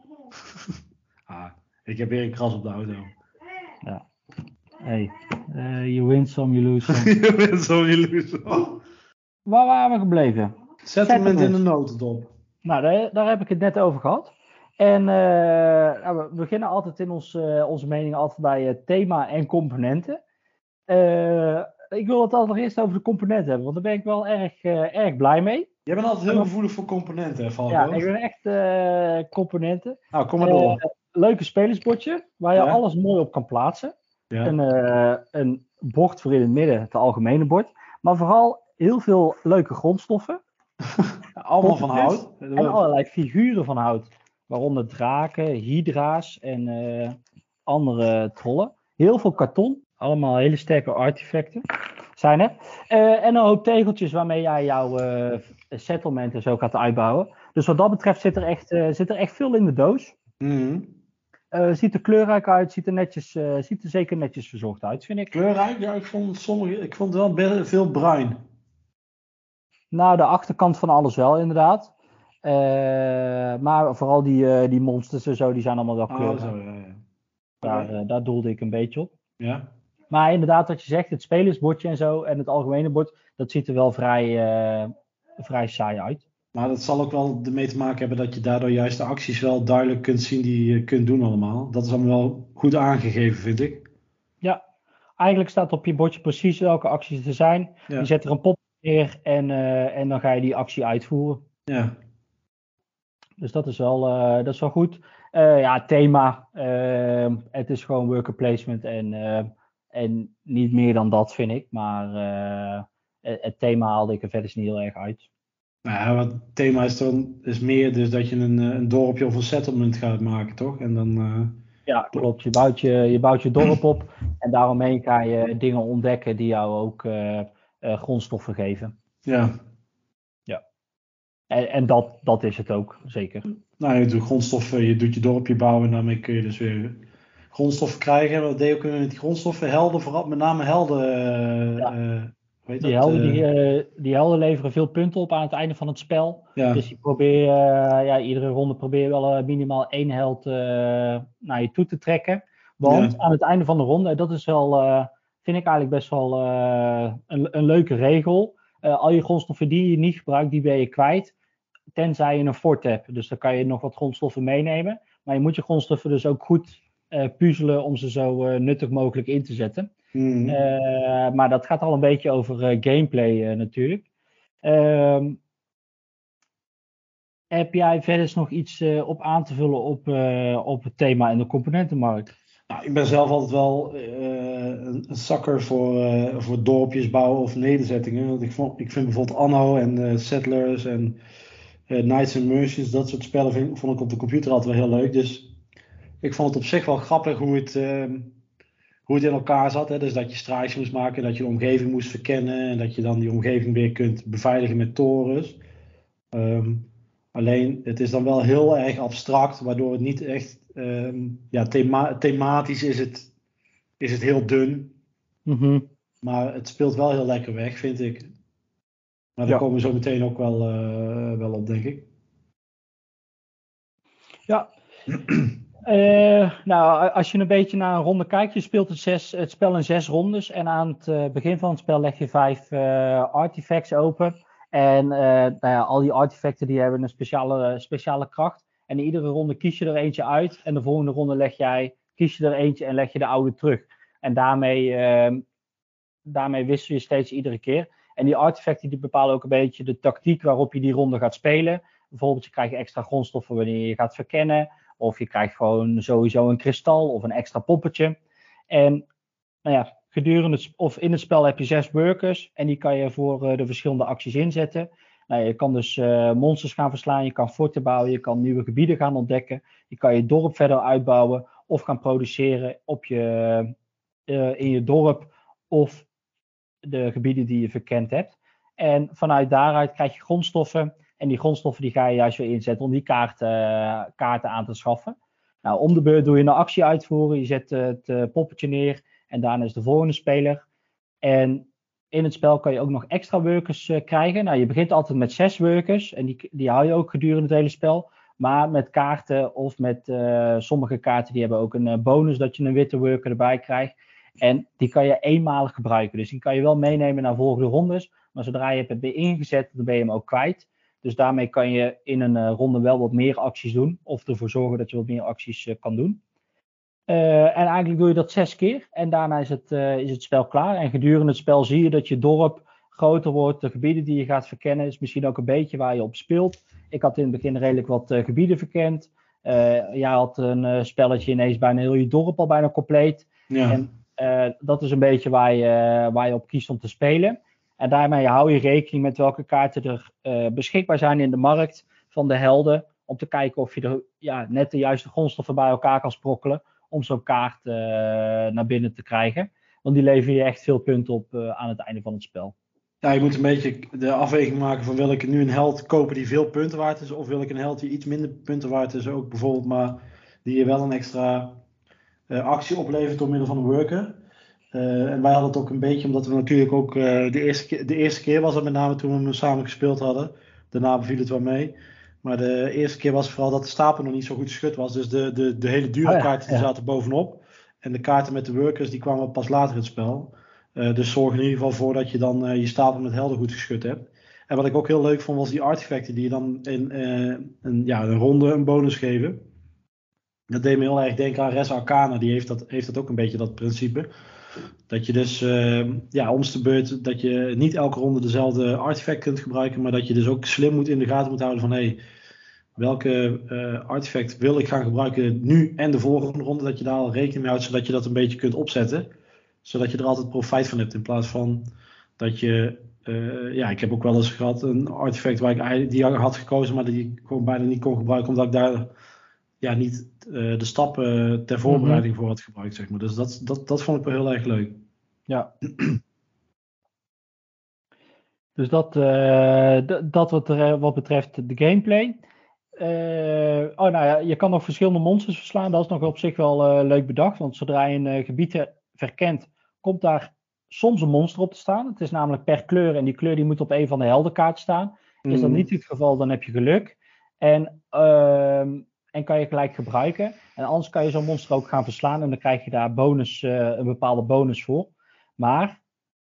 Ah, ik heb weer een kras op de auto. hey, eh, you win some, you lose some. Je bent zo jaloers. Waar waren we gebleven? Settlement in de notendop. Nou, daar, daar heb ik het net over gehad. En eh, nou, we beginnen altijd in ons, eh, onze mening altijd bij eh, thema en componenten. Ik wil het allereerst over de componenten hebben, want daar ben ik wel erg, erg blij mee. Jij bent altijd heel gevoelig voor componenten, Valko? Ja, ik ben echt componenten. Nou, kom maar door. Leuke spelersbordje, waar je Ja. alles mooi op kan plaatsen. ja. Een, een bord voor in het midden, het algemene bord. Maar vooral heel veel leuke grondstoffen. Allemaal van hout. En allerlei figuren van hout. Waaronder draken, hydra's en eh, andere trollen. Heel veel karton. Allemaal hele sterke artefacten zijn er. Eh, en een hoop tegeltjes waarmee jij jouw eh settlement en zo gaat uitbouwen. Dus wat dat betreft zit er echt, zit er echt veel in de doos. Mhm. Ziet er kleurrijk uit, ziet er, netjes, ziet er zeker netjes verzorgd uit, vind ik. Kleurrijk? Ja, ik vond, sommige, ik vond het wel veel bruin. Nou, de achterkant van alles wel, inderdaad. Eh, maar vooral die, eh, die monsters en zo, die zijn allemaal wel Oh, kleurig. zo, ja, ja. Daar, eh, daar doelde ik een beetje op. Ja. Maar inderdaad, wat je zegt, het spelersbordje en zo en het algemene bord, dat ziet er wel vrij, vrij saai uit. Maar dat zal ook wel ermee te maken hebben dat je daardoor juist de acties wel duidelijk kunt zien die je kunt doen allemaal. Dat is allemaal wel goed aangegeven, vind ik. Ja, eigenlijk staat op je bordje precies welke acties er zijn. Ja. Je zet er een pop neer en, en dan ga je die actie uitvoeren. Ja. Dus dat is wel, eh, dat is wel goed. ja, thema. Ehm, het is gewoon worker placement en, en niet meer dan dat, vind ik. Maar het thema haalde ik er verder niet heel erg uit. Nou ja, wat het thema is dan is meer dus dat je een, een dorpje of een settlement gaat maken, toch? En dan ja, klopt. Je bouwt je, je bouwt je dorp op en daaromheen ga je dingen ontdekken die jou ook uh, uh, grondstoffen geven. Ja. En, en, dat, dat is het ook, zeker. Nou, je doet grondstoffen, je doet je dorpje bouwen en daarmee kun je dus weer grondstoffen krijgen. Wat deed ook met die grondstoffen? Helden, vooral met name helden. Uh, ja die, helden, die, uh, die helden leveren veel punten op aan het einde van het spel. Dus je probeer, uh, ja, iedere ronde probeer je wel minimaal één held naar je toe te trekken. Want aan het einde van de ronde, dat is wel, vind ik eigenlijk best wel een, een leuke regel. al je grondstoffen die je niet gebruikt, die ben je kwijt. Tenzij je een fort hebt. Dus dan kan je nog wat grondstoffen meenemen. Maar je moet je grondstoffen dus ook goed puzzelen om ze zo nuttig mogelijk in te zetten. Mhm. Eh, maar dat gaat al een beetje over eh, gameplay eh, natuurlijk. Ehm, heb jij verder nog iets op aan te vullen op, op het thema en de componentenmarkt? Nou, ik ben zelf altijd wel een, een zakker voor, voor dorpjes bouwen of nederzettingen. Want ik, vond, ik vind bijvoorbeeld Anno en Settlers en Knights and Merchants, dat soort spellen vind, vond ik op de computer altijd wel heel leuk. Dus ik vond het op zich wel grappig hoe het, ehm, hoe het in elkaar zat. Hè? Dus dat je straatjes moest maken, dat je de omgeving moest verkennen en dat je dan die omgeving weer kunt beveiligen met torens. Ehm, alleen het is dan wel heel erg abstract, waardoor het niet echt ehm, ja, thematisch is het, is het heel dun. Mhm. Maar het speelt wel heel lekker weg, vind ik. Maar daar komen we zo meteen ook wel, uh, wel op, denk ik. Ja. Uh, nou, als je een beetje naar een ronde kijkt, je speelt het, zes, het spel in zes rondes. En aan het uh, begin van het spel leg je vijf uh, artifacts open. En nou ja, al die artefacten die hebben een speciale, speciale kracht. En in iedere ronde kies je er eentje uit. En de volgende ronde leg jij, kies je er eentje en leg je de oude terug. En daarmee, ehm, daarmee wissel je steeds iedere keer. En die artefacten die bepalen ook een beetje de tactiek waarop je die ronde gaat spelen. Bijvoorbeeld, je krijgt extra grondstoffen wanneer je gaat verkennen. Of je krijgt gewoon sowieso een kristal of een extra poppetje. En nou ja, gedurende het, of in het spel heb je zes workers en die kan je voor uh, de verschillende acties inzetten. Nou, je kan dus uh, monsters gaan verslaan, je kan forten bouwen, je kan nieuwe gebieden gaan ontdekken. Je kan je dorp verder uitbouwen of gaan produceren op je, uh, in je dorp of de gebieden die je verkend hebt. En vanuit daaruit krijg je grondstoffen en die grondstoffen die ga je juist weer inzetten om die kaarten, eh, kaarten aan te schaffen. Nou, om de beurt doe je een actie uitvoeren. Je zet het uh, poppetje neer en daarna is de volgende speler. En in het spel kan je ook nog extra workers krijgen. Nou, je begint altijd met zes workers en die, die hou je ook gedurende het hele spel. Maar met kaarten of met sommige kaarten die hebben ook een bonus dat je een witte worker erbij krijgt. En die kan je eenmalig gebruiken. Dus die kan je wel meenemen naar volgende rondes. Maar zodra je het hebt ingezet, dan ben je hem ook kwijt. Dus daarmee kan je in een uh, ronde wel wat meer acties doen. Of ervoor zorgen dat je wat meer acties uh, kan doen. Uh, en eigenlijk doe je dat zes keer. En daarna is het, is het spel klaar. En gedurende het spel zie je dat je dorp groter wordt. De gebieden die je gaat verkennen is misschien ook een beetje waar je op speelt. Ik had in het begin redelijk wat gebieden verkend. jij had een spelletje ineens bijna heel je dorp al bijna compleet. Ja. En dat is een beetje waar je, waar je op kiest om te spelen. En daarmee hou je rekening met welke kaarten er uh, beschikbaar zijn in de markt van de helden. Om te kijken of je er ja, net de juiste grondstoffen bij elkaar kan sprokkelen. Om zo'n kaart uh, naar binnen te krijgen. Want die leveren je echt veel punten op aan het einde van het spel. Ja, je moet een beetje de afweging maken van wil ik nu een held kopen die veel punten waard is. Of wil ik een held die iets minder punten waard is. Ook bijvoorbeeld maar die je wel een extra actie oplevert door middel van een worker. Uh, en wij hadden het ook een beetje, omdat we natuurlijk ook uh, de, eerste keer, de eerste keer was het met name toen we hem samen gespeeld hadden. Daarna beviel het wel mee. Maar de eerste keer was vooral dat de stapel nog niet zo goed geschud was. Dus de, de, de hele dure oh kaarten die zaten bovenop. En de kaarten met de workers die kwamen pas later in het spel. Uh, dus zorg in ieder geval voor dat je dan je stapel met helden goed geschud hebt. En wat ik ook heel leuk vond was die artefacten die je dan in een, ja, een ronde een bonus geven. Dat deed me heel erg denken aan Res Arcana. Die heeft dat, heeft dat ook een beetje dat principe. Dat je dus uh, ja, om beurt dat je niet elke ronde dezelfde artefact kunt gebruiken, maar dat je dus ook slim moet in de gaten moet houden van hey, welke uh, artefact wil ik gaan gebruiken nu en de volgende ronde, dat je daar al rekening mee houdt, zodat je dat een beetje kunt opzetten. Zodat je er altijd profijt van hebt, in plaats van dat je, uh, ja, ik heb ook wel eens gehad een artefact waar ik die had gekozen, maar die ik gewoon bijna niet kon gebruiken, omdat ik daar ja, niet uh, de stappen ter voorbereiding mm -hmm. voor had gebruikt, zeg maar. Dus dat, dat, dat vond ik wel heel erg leuk. Ja. dus dat, uh, dat wat, er, wat betreft de gameplay. Uh, oh, nou ja, je kan nog verschillende monsters verslaan. Dat is nog op zich wel leuk bedacht. Want zodra je een gebied verkent, komt daar soms een monster op te staan. Het is namelijk per kleur. En die kleur die moet op een van de heldenkaarten staan. Is dat niet het geval, dan heb je geluk. En, ehm, en kan je gelijk gebruiken. En anders kan je zo'n monster ook gaan verslaan. En dan krijg je daar bonus, een bepaalde bonus voor. Maar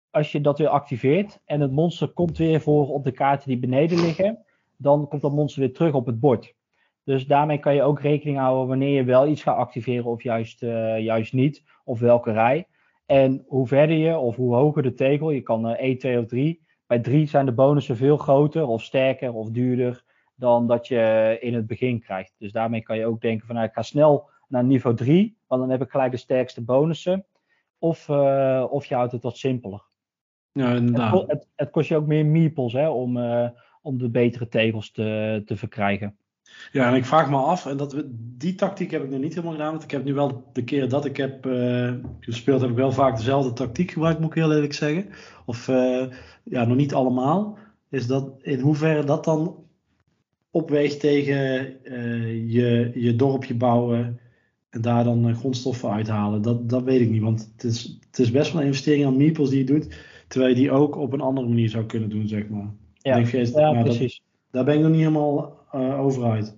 als je dat weer activeert en het monster komt weer voor op de kaarten die beneden liggen, dan komt dat monster weer terug op het bord. Dus daarmee kan je ook rekening houden wanneer je wel iets gaat activeren of juist, uh, juist niet, of welke rij. En hoe verder je of hoe hoger de tegel, je kan uh, 1, 2 of 3. Bij 3 zijn de bonussen veel groter of sterker of duurder dan dat je in het begin krijgt. Dus daarmee kan je ook denken van nou, ik ga snel naar niveau 3, want dan heb ik gelijk de sterkste bonussen. Of, uh, of je houdt het wat simpeler. Ja. Het, het, het, kost je ook meer meeples hè, om, uh, om de betere tegels te, te verkrijgen. Ja, en ik vraag me af, en dat, die tactiek heb ik nog niet helemaal gedaan. Want ik heb nu wel de keer dat ik heb uh, gespeeld, heb ik wel vaak dezelfde tactiek gebruikt, moet ik heel eerlijk zeggen. Of ja, nog niet allemaal. Is dat in hoeverre dat dan opweegt tegen je, je dorpje bouwen, en daar dan grondstoffen uithalen, dat, dat weet ik niet. Want het is, het is best wel een investering aan meeples die je doet. Terwijl je die ook op een andere manier zou kunnen doen, zeg maar. Ja, denk, ja nou, precies. Dat, daar ben ik nog niet helemaal uh, over uit.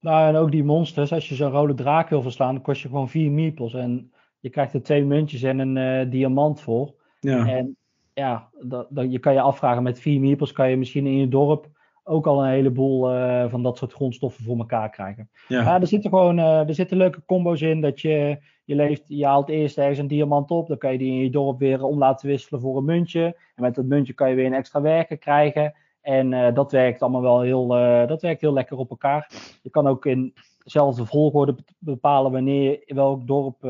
Nou, en ook die monsters, als je zo'n rode draak wil verslaan, dan kost je gewoon vier meeples. En je krijgt er twee muntjes en een uh, diamant voor. Ja. En ja, dat, dat, je kan je afvragen, met vier meeples kan je misschien in je dorp ook al een heleboel uh, van dat soort grondstoffen voor elkaar krijgen. Ja. Maar er zitten gewoon uh, er zitten leuke combo's in. Dat je, je, leeft, je haalt eerst ergens een diamant op. Dan kan je die in je dorp weer om laten wisselen voor een muntje. En met dat muntje kan je weer een extra werken krijgen. En uh, dat werkt allemaal wel heel, dat werkt heel lekker op elkaar. Je kan ook in dezelfde volgorde bepalen wanneer welk dorp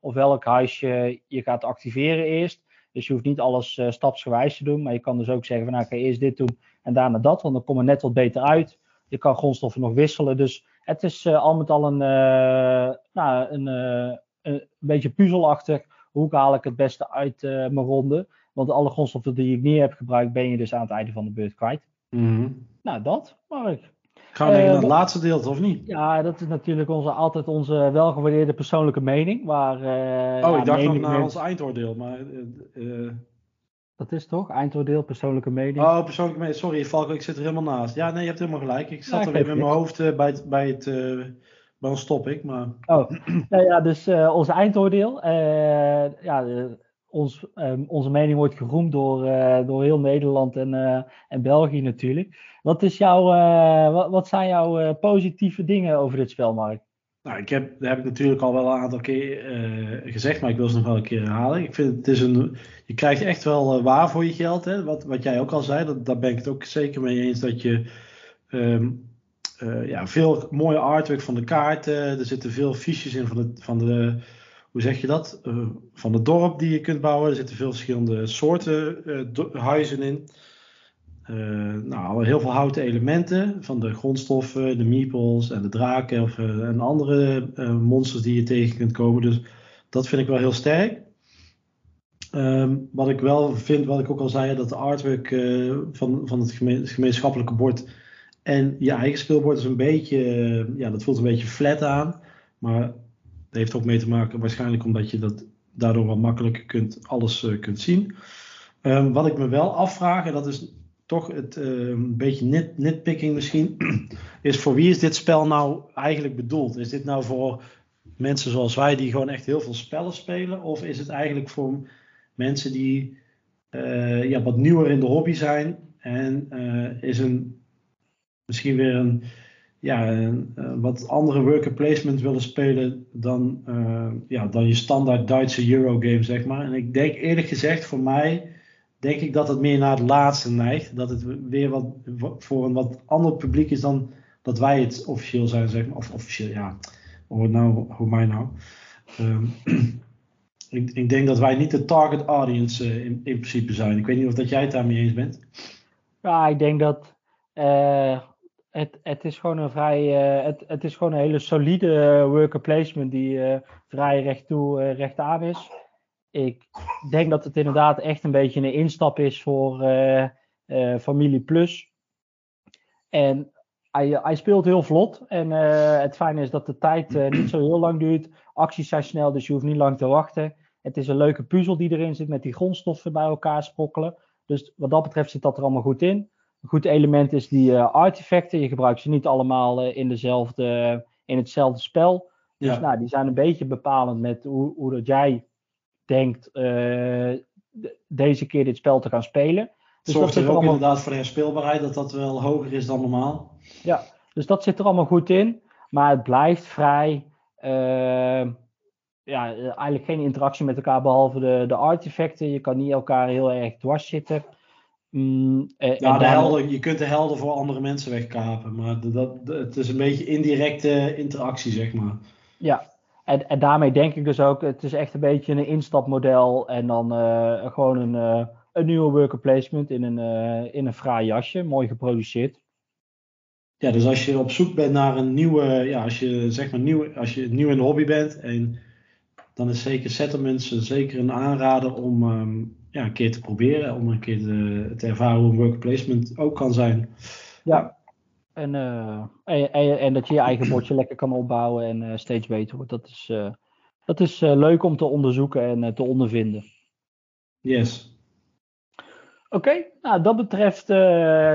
of welk huisje je gaat activeren eerst. Dus je hoeft niet alles stapsgewijs te doen. Maar je kan dus ook zeggen van nou, ik ga eerst dit doen en daarna dat, want dan kom je net wat beter uit. Je kan grondstoffen nog wisselen. Dus het is uh, al met al een, uh, nou, een, een beetje puzzelachtig. Hoe haal ik het beste uit mijn ronde? Want alle grondstoffen die ik niet heb gebruikt, ben je dus aan het einde van de beurt kwijt. Mm -hmm. Nou, dat, Mark. Gaan we naar het laatste deel, of niet? Ja, dat is natuurlijk onze, altijd onze welgewaardeerde persoonlijke mening. Waar, oh, ja, ik dacht nog naar ons eindoordeel, maar... Dat is toch? Eindoordeel, persoonlijke mening. Oh, persoonlijke mening. Sorry, Falco, ik zit er helemaal naast. Ja, nee, je hebt helemaal gelijk. Ik zat ja, er weer met mijn hoofd uh, bij het, bij het uh, bij ons stop ik, maar... Oh, nou ja, dus uh, onze eindoordeel. ja, ons, um, onze mening wordt geroemd door, door heel Nederland en, en België natuurlijk. Wat, is jouw, wat, wat zijn jouw positieve dingen over dit spel, Mark? Nou, ik heb, dat heb ik natuurlijk al wel een aantal keer gezegd, maar ik wil ze nog wel een keer herhalen. Ik vind het is een, je krijgt echt wel waar voor je geld. Hè? Wat, wat jij ook al zei, dat, daar ben ik het ook zeker mee eens dat je uh, ja, veel mooie artwork van de kaarten. Er zitten veel fiches in van de, van de hoe zeg je dat? van het dorp die je kunt bouwen. Er zitten veel verschillende soorten huizen in. Uh, nou, heel veel houten elementen van de grondstoffen, de meeples en de draken of, uh, en andere uh, monsters die je tegen kunt komen. Dus dat vind ik wel heel sterk. Um, wat ik wel vind, wat ik ook al zei, dat de artwork van, van het, geme het, gemeenschappelijke bord en je eigen speelbord is een beetje, ja, dat voelt een beetje flat aan. Maar heeft ook mee te maken waarschijnlijk omdat je dat daardoor wat makkelijker kunt, alles kunt zien. Um, wat ik me wel afvraag, en dat is toch het uh, een beetje nit, nitpicking misschien, is voor wie is dit spel nou eigenlijk bedoeld? Is dit nou voor mensen zoals wij die gewoon echt heel veel spellen spelen? Of is het eigenlijk voor mensen die uh, ja, wat nieuwer in de hobby zijn en is een misschien weer een, ja, een, wat andere worker placement willen spelen dan, ja, dan je standaard Duitse Eurogame, zeg maar. En ik denk eerlijk gezegd voor mij denk ik dat het meer naar het laatste neigt. Dat het weer wat voor een wat ander publiek is dan dat wij het officieel zijn, zeg maar. Of officieel, ja. Hoe, nou, hoe mij nou? Um, ik, ik, denk dat wij niet de target audience uh, in, in, principe zijn. Ik weet niet of dat jij het daarmee eens bent. Ja, ik denk dat uh, het, het is gewoon een vrij, uh, het, het is gewoon een hele solide worker placement die vrij recht toe, recht aan is. Ik denk dat het inderdaad echt een beetje een instap is voor Familie Plus. En hij, hij, speelt heel vlot. En het fijne is dat de tijd niet zo heel lang duurt. Acties zijn snel, dus je hoeft niet lang te wachten. Het is een leuke puzzel die erin zit met die grondstoffen bij elkaar sprokkelen. Dus wat dat betreft zit dat er allemaal goed in. Een goed element is die uh, artefacten. Je gebruikt ze niet allemaal uh, in, dezelfde, in hetzelfde spel. Dus nou, die zijn een beetje bepalend met hoe, hoe dat jij denkt uh, deze keer dit spel te gaan spelen. Dus Zorgt dat er ook allemaal... inderdaad voor de herspeelbaarheid dat dat wel hoger is dan normaal. Ja, dus dat zit er allemaal goed in. Maar het blijft vrij ja, eh, eigenlijk geen interactie met elkaar behalve de, de artefacten. Je kan niet elkaar heel erg dwars zitten. Mm, eh, ja, de helden, je kunt de helden voor andere mensen wegkapen, maar dat, het is een beetje indirecte interactie, zeg maar. Ja, en, en daarmee denk ik dus ook, het is echt een beetje een instapmodel en dan uh, gewoon een, uh, een nieuwe worker placement in een, uh, in een fraai jasje, mooi geproduceerd. Ja, dus als je op zoek bent naar een nieuwe, ja, als je zeg maar nieuw, als je nieuw in de hobby bent en dan is zeker settlements zeker een aanrader om um, ja, een keer te proberen. Om een keer te, te ervaren hoe een worker placement ook kan zijn. Ja, en, uh, en, en, en, dat je je eigen bordje lekker kan opbouwen en uh, steeds beter wordt. Dat is, uh, dat is leuk om te onderzoeken en te ondervinden. Yes. Oké, okay, nou dat betreft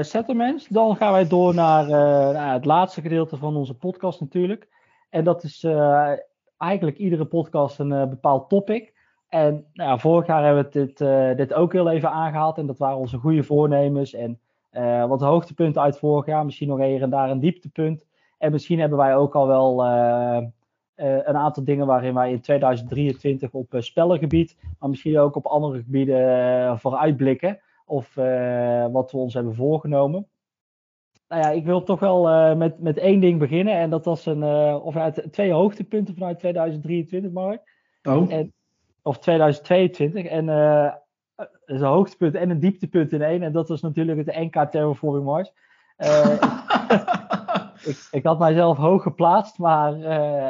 settlements. Dan gaan wij door naar nou, het laatste gedeelte van onze podcast natuurlijk. En dat is eigenlijk iedere podcast een bepaald topic. En nou ja, vorig jaar hebben we dit, uh, dit ook heel even aangehaald. En dat waren onze goede voornemens. En uh, wat hoogtepunten uit vorig jaar. Misschien nog hier en daar een dieptepunt. En misschien hebben wij ook al wel een aantal dingen waarin wij in 2023 op spellengebied. Maar misschien ook op andere gebieden vooruitblikken. Of wat we ons hebben voorgenomen nou ja, ik wil toch wel met, met één ding beginnen. En dat was een, of uit twee hoogtepunten vanuit 2023, Mark. Oh. En, of 2022. En uh, is een hoogtepunt en een dieptepunt in één. En dat was natuurlijk het NK Terraforming Mars. ik, ik, had mijzelf hoog geplaatst, maar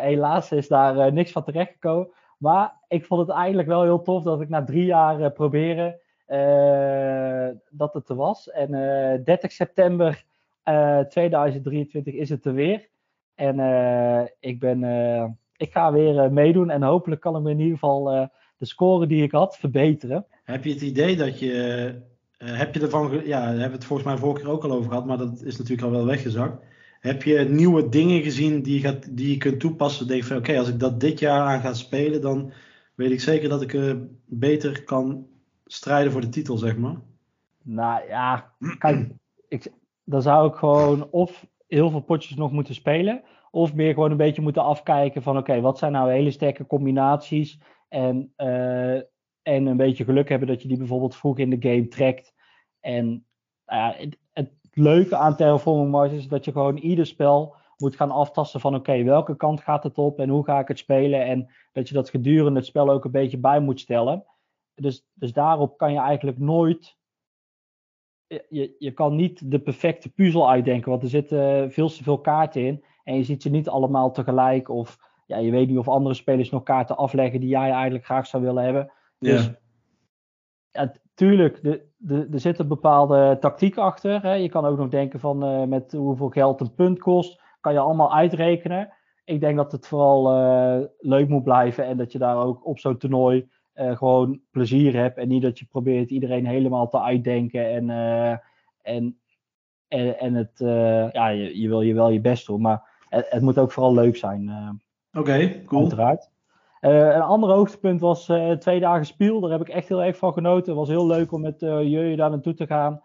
helaas is daar niks van terechtgekomen. Maar ik vond het eigenlijk wel heel tof dat ik na drie jaar proberen dat het er was. En 30 september 2023 eh, is het er weer. En ik, ben, ik ga weer meedoen en hopelijk kan ik me in ieder geval de score die ik had verbeteren. Heb je het idee dat je heb je ervan, ja, daar hebben we het volgens mij vorige keer ook al over gehad, maar dat is natuurlijk al wel weggezakt. Heb je nieuwe dingen gezien die je, gaat, die je kunt toepassen? Denk van oké, als ik dat dit jaar aan ga spelen, dan weet ik zeker dat ik uh, beter kan strijden voor de titel, zeg maar. Nou ja, kijk, ik, dan zou ik gewoon of heel veel potjes nog moeten spelen. Of meer gewoon een beetje moeten afkijken van oké, wat zijn nou hele sterke combinaties. En, uh, en een beetje geluk hebben dat je die bijvoorbeeld vroeg in de game trekt. En uh, het, leuke aan Terraforming Mars is dat je gewoon ieder spel moet gaan aftasten van oké, welke kant gaat het op en hoe ga ik het spelen. En dat je dat gedurende het spel ook een beetje bij moet stellen. Dus, dus daarop kan je eigenlijk nooit je, je kan niet de perfecte puzzel uitdenken, want er zitten veel te veel kaarten in. En je ziet ze niet allemaal tegelijk. Of ja, je weet niet of andere spelers nog kaarten afleggen die jij eigenlijk graag zou willen hebben. Dus ja, tuurlijk, de, de, er zit een bepaalde tactiek achter. Hè. Je kan ook nog denken van uh, met hoeveel geld een punt kost. Kan je allemaal uitrekenen. Ik denk dat het vooral uh, leuk moet blijven en dat je daar ook op zo'n toernooi uh, gewoon plezier hebt. En niet dat je probeert iedereen helemaal te uitdenken. En, en, en, en, het, ja, je, je, wil je wel je best doen. Maar het, het moet ook vooral leuk zijn. Oké, okay, cool. Uiteraard. een ander hoogtepunt was twee dagen spiel. Daar heb ik echt heel erg van genoten. Het was heel leuk om met uh, jullie daar naartoe te gaan.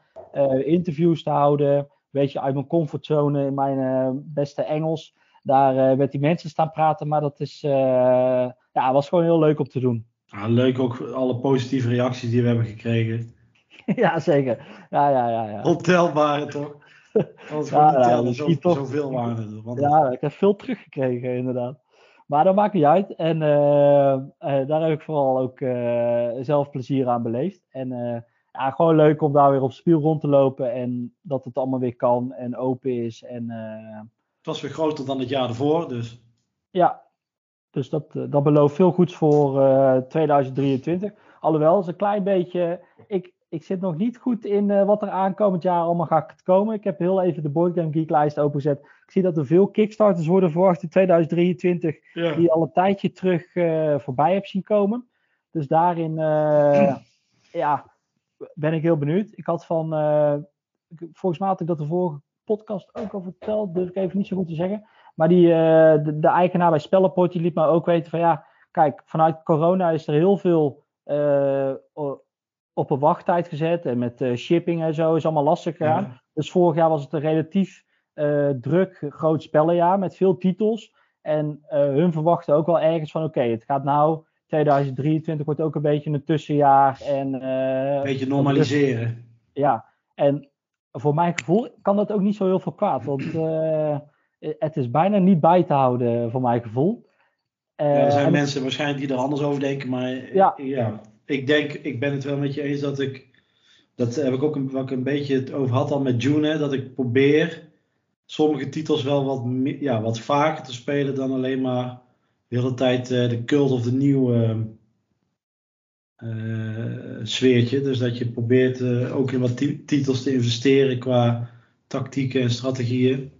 interviews te houden. Een beetje uit mijn comfortzone in mijn beste Engels. Daar met die mensen staan praten. Maar dat is, ja, was gewoon heel leuk om te doen. leuk ook alle positieve reacties die we hebben gekregen. ja, zeker. Ja, ja, ja. ja. Ontelbare toch? Als Ja, gewoon niet ja, tellen, dat zo, is toch- zoveel waren er. Want Ja, ik heb veel teruggekregen, inderdaad. Maar dat maakt niet uit. En eh, eh, daar heb ik vooral ook eh, zelf plezier aan beleefd. En ja, gewoon leuk om daar weer op spiel rond te lopen. En dat het allemaal weer kan en open is. En het was weer groter dan het jaar ervoor, dus ja, dus dat, dat belooft veel goeds voor eh, 2023. Alhoewel, is een klein beetje. Ik, ik zit nog niet goed in wat er aankomend jaar allemaal gaat komen. Ik heb heel even de Board Game Geek lijst opengezet. Ik zie dat er veel Kickstarters worden verwacht in 2023. ja. Die al een tijdje terug eh, voorbij heb zien komen. Dus daarin eh, ja, ben ik heel benieuwd. Ik had van. eh, volgens mij had ik dat de vorige podcast ook al verteld. Durf ik even niet zo goed te zeggen. Maar die, de, de eigenaar bij Spellenport die liet me ook weten van ja, kijk, vanuit corona is er heel veel op een wachttijd gezet. En met shipping en zo is allemaal lastig gegaan. Ja. Dus vorig jaar was het een relatief eh, druk, groot spellenjaar met veel titels. En eh, hun verwachten ook wel ergens van oké, het gaat nou, 2023 wordt ook een beetje een tussenjaar. En, Een beetje normaliseren. ja, en voor mijn gevoel kan dat ook niet zo heel veel kwaad. Want het is bijna niet bij te houden, voor mijn gevoel. Ja, er zijn en- mensen waarschijnlijk die er anders over denken, maar Ja. ja. ik denk, ik ben het wel met je eens dat ik, dat heb ik ook een, wat ik een beetje het over had al met June, hè, dat ik probeer sommige titels wel wat, ja, wat vaker te spelen dan alleen maar de hele tijd eh, de cult of de nieuwe eh, sfeertje. Dus dat je probeert eh, ook in wat ti- titels te investeren qua tactieken en strategieën.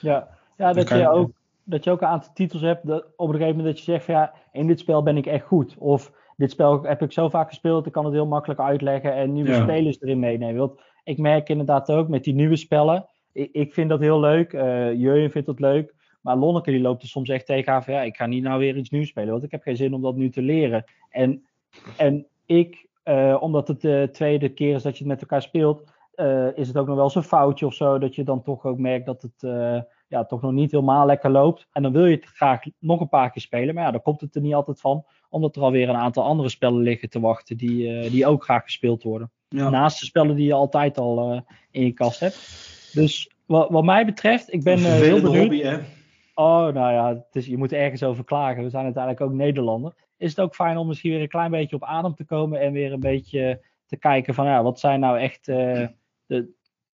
Ja, ja dat, je je- ook, dat je ook een aantal titels hebt dat op een gegeven moment dat je zegt van ja, in dit spel ben ik echt goed. Of dit spel heb ik zo vaak gespeeld, ik kan het heel makkelijk uitleggen en nieuwe Ja. spelers erin meenemen. Want ik merk inderdaad ook met die nieuwe spellen, ik, ik vind dat heel leuk, eh Jurjen vindt dat leuk, maar Lonneke die loopt er soms echt tegenaan van ja, ik ga niet nou weer iets nieuws spelen, want ik heb geen zin om dat nu te leren. En, en ik, eh, omdat het de tweede keer is dat je het met elkaar speelt, eh, is het ook nog wel eens een foutje of zo, dat je dan toch ook merkt dat het ja, toch nog niet helemaal lekker loopt. En dan wil je het graag nog een paar keer spelen, maar ja, dan komt het er niet altijd van, omdat er alweer een aantal andere spellen liggen te wachten die, die ook graag gespeeld worden. Ja. Naast de spellen die je altijd al in je kast hebt. Dus wat, wat mij betreft, ik ben Een eh, heel benieuwd. hobby, hè? Oh, nou ja, het is, je moet er ergens over klagen. We zijn uiteindelijk ook Nederlander. Is het ook fijn om misschien weer een klein beetje op adem te komen en weer een beetje te kijken van ja, wat zijn nou echt eh, de,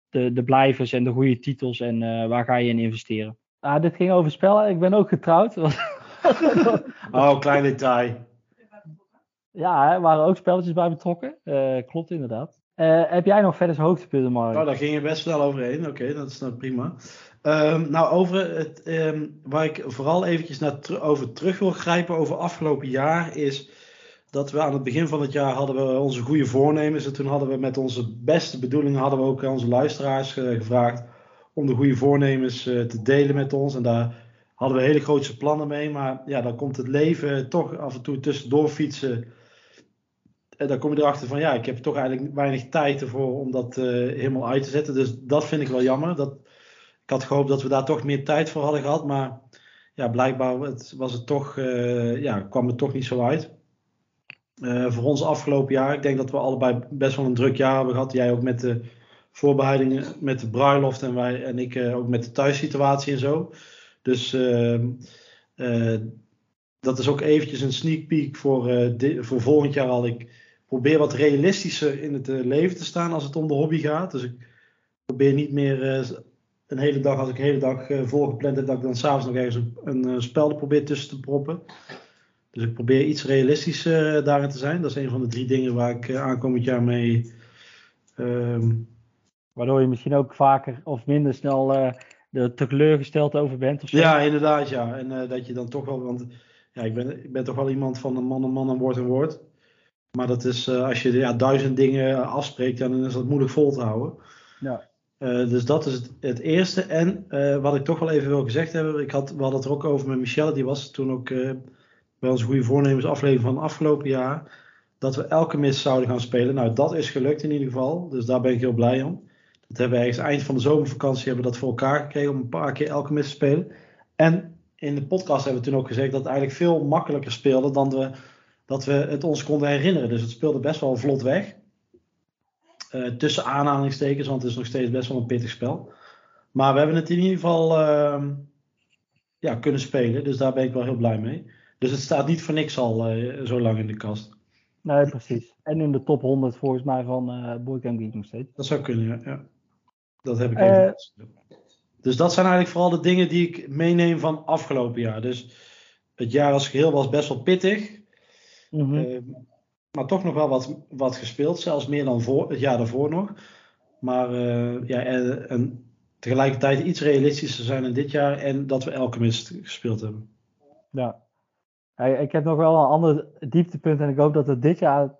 de, de blijvers en de goede titels en eh, waar ga je in investeren? Ah, dit ging over spellen. Ik ben ook getrouwd. Oh, klein detail. ja, er waren ook spelletjes bij betrokken. Klopt inderdaad. Eh, heb jij nog verder hoogtepunten, Mark? Nou, daar ging je best snel overheen. Oké, dat is nou prima. Ehm, nou, over het, ehm, waar ik vooral eventjes naar over terug wil grijpen over afgelopen jaar, is dat we aan het begin van het jaar hadden we onze goede voornemens. En toen hadden we met onze beste bedoelingen hadden we ook onze luisteraars eh, gevraagd om de goede voornemens eh, te delen met ons. En daar hadden we hele grootse plannen mee. Maar ja, dan komt het leven toch af en toe tussendoor fietsen. En dan kom je erachter van ja, ik heb toch eigenlijk weinig tijd ervoor om dat eh, helemaal uit te zetten. Dus dat vind ik wel jammer. Dat, ik had gehoopt dat we daar toch meer tijd voor hadden gehad. Maar ja, blijkbaar het, was het toch, eh, ja, kwam het toch niet zo uit. Eh, voor ons afgelopen jaar, ik denk dat we allebei best wel een druk jaar hebben gehad. Jij ook met de voorbereidingen met de bruiloft en wij en ik eh, ook met de thuissituatie en zo. Dus ehm, eh, dat is ook eventjes een sneak peek voor, eh, voor volgend jaar al. Ik probeer wat realistischer in het eh, leven te staan als het om de hobby gaat. Dus ik probeer niet meer eh, een hele dag, als ik een hele dag eh, volgepland heb, dat ik dan s'avonds nog ergens een, een spel er probeer tussen te proppen. Dus ik probeer iets realistischer daarin te zijn. Dat is een van de drie dingen waar ik aankomend jaar mee. ehm, Waardoor je misschien ook vaker of minder snel eh er teleurgesteld over bent. Of zo. ja, inderdaad, ja. En dat je dan toch wel. Want ja, ik ben, ik ben toch wel iemand van een man, een man, een woord, een woord. Maar dat is, eh, als je ja, duizend dingen afspreekt, dan is dat moeilijk vol te houden. Ja. Eh, dus dat is het, het eerste. En eh, wat ik toch wel even wil gezegd hebben, ik had, we hadden het er ook over met Michelle, die was toen ook bij onze goede voornemens aflevering van afgelopen jaar, dat we elke mis zouden gaan spelen. Nou, dat is gelukt in ieder geval, dus daar ben ik heel blij om. Dat hebben we ergens eind van de zomervakantie hebben we dat voor elkaar gekregen om een paar keer elke mis te spelen. En in de podcast hebben we toen ook gezegd dat het eigenlijk veel makkelijker speelde dan we, dat we het ons konden herinneren. Dus het speelde best wel vlot weg. Uh, tussen aanhalingstekens, want het is nog steeds best wel een pittig spel. Maar we hebben het in ieder geval uh, ja, kunnen spelen. Dus daar ben ik wel heel blij mee. Dus het staat niet voor niks al uh, zo lang in de kast. Nee, precies. En in de top 100 volgens mij van uh, Board Game Geek nog steeds. Dat zou kunnen, ja. ja. Dat heb ik even. Dus dat zijn eigenlijk vooral de dingen die ik meeneem van afgelopen jaar. Dus het jaar als geheel was best wel pittig. Mm -hmm. maar toch nog wel wat, wat gespeeld. Zelfs meer dan voor, het jaar daarvoor nog. Maar ja, en, en tegelijkertijd iets realistischer zijn in dit jaar en dat we Alchemist gespeeld hebben. Ja. Ik heb nog wel een ander dieptepunt en ik hoop dat het dit jaar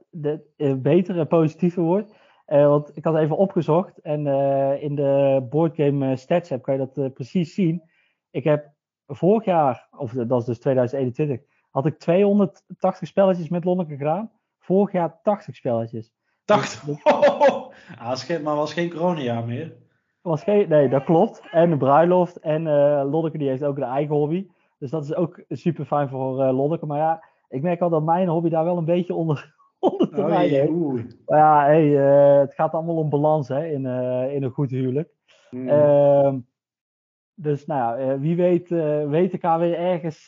beter en positiever wordt. Uh, want ik had even opgezocht en uh, in de boardgame stats app kan je dat uh, precies zien. Ik heb vorig jaar, of dat is dus 2021, had ik 280 spelletjes met Lonneke gedaan. Vorig jaar 80 spelletjes. 80? Dus, ah, maar was geen coronajaar meer was geen, nee, dat klopt. En de bruiloft. En uh, Loddeke die heeft ook een eigen hobby. Dus dat is ook super fijn voor uh, Loddeke. Maar ja, ik merk al dat mijn hobby daar wel een beetje onder, onder te rijden Maar ja, hey, uh, het gaat allemaal om balans hè, in, in een goed huwelijk. Mm. Uh, dus nou ja, wie weet, weet ik weer ergens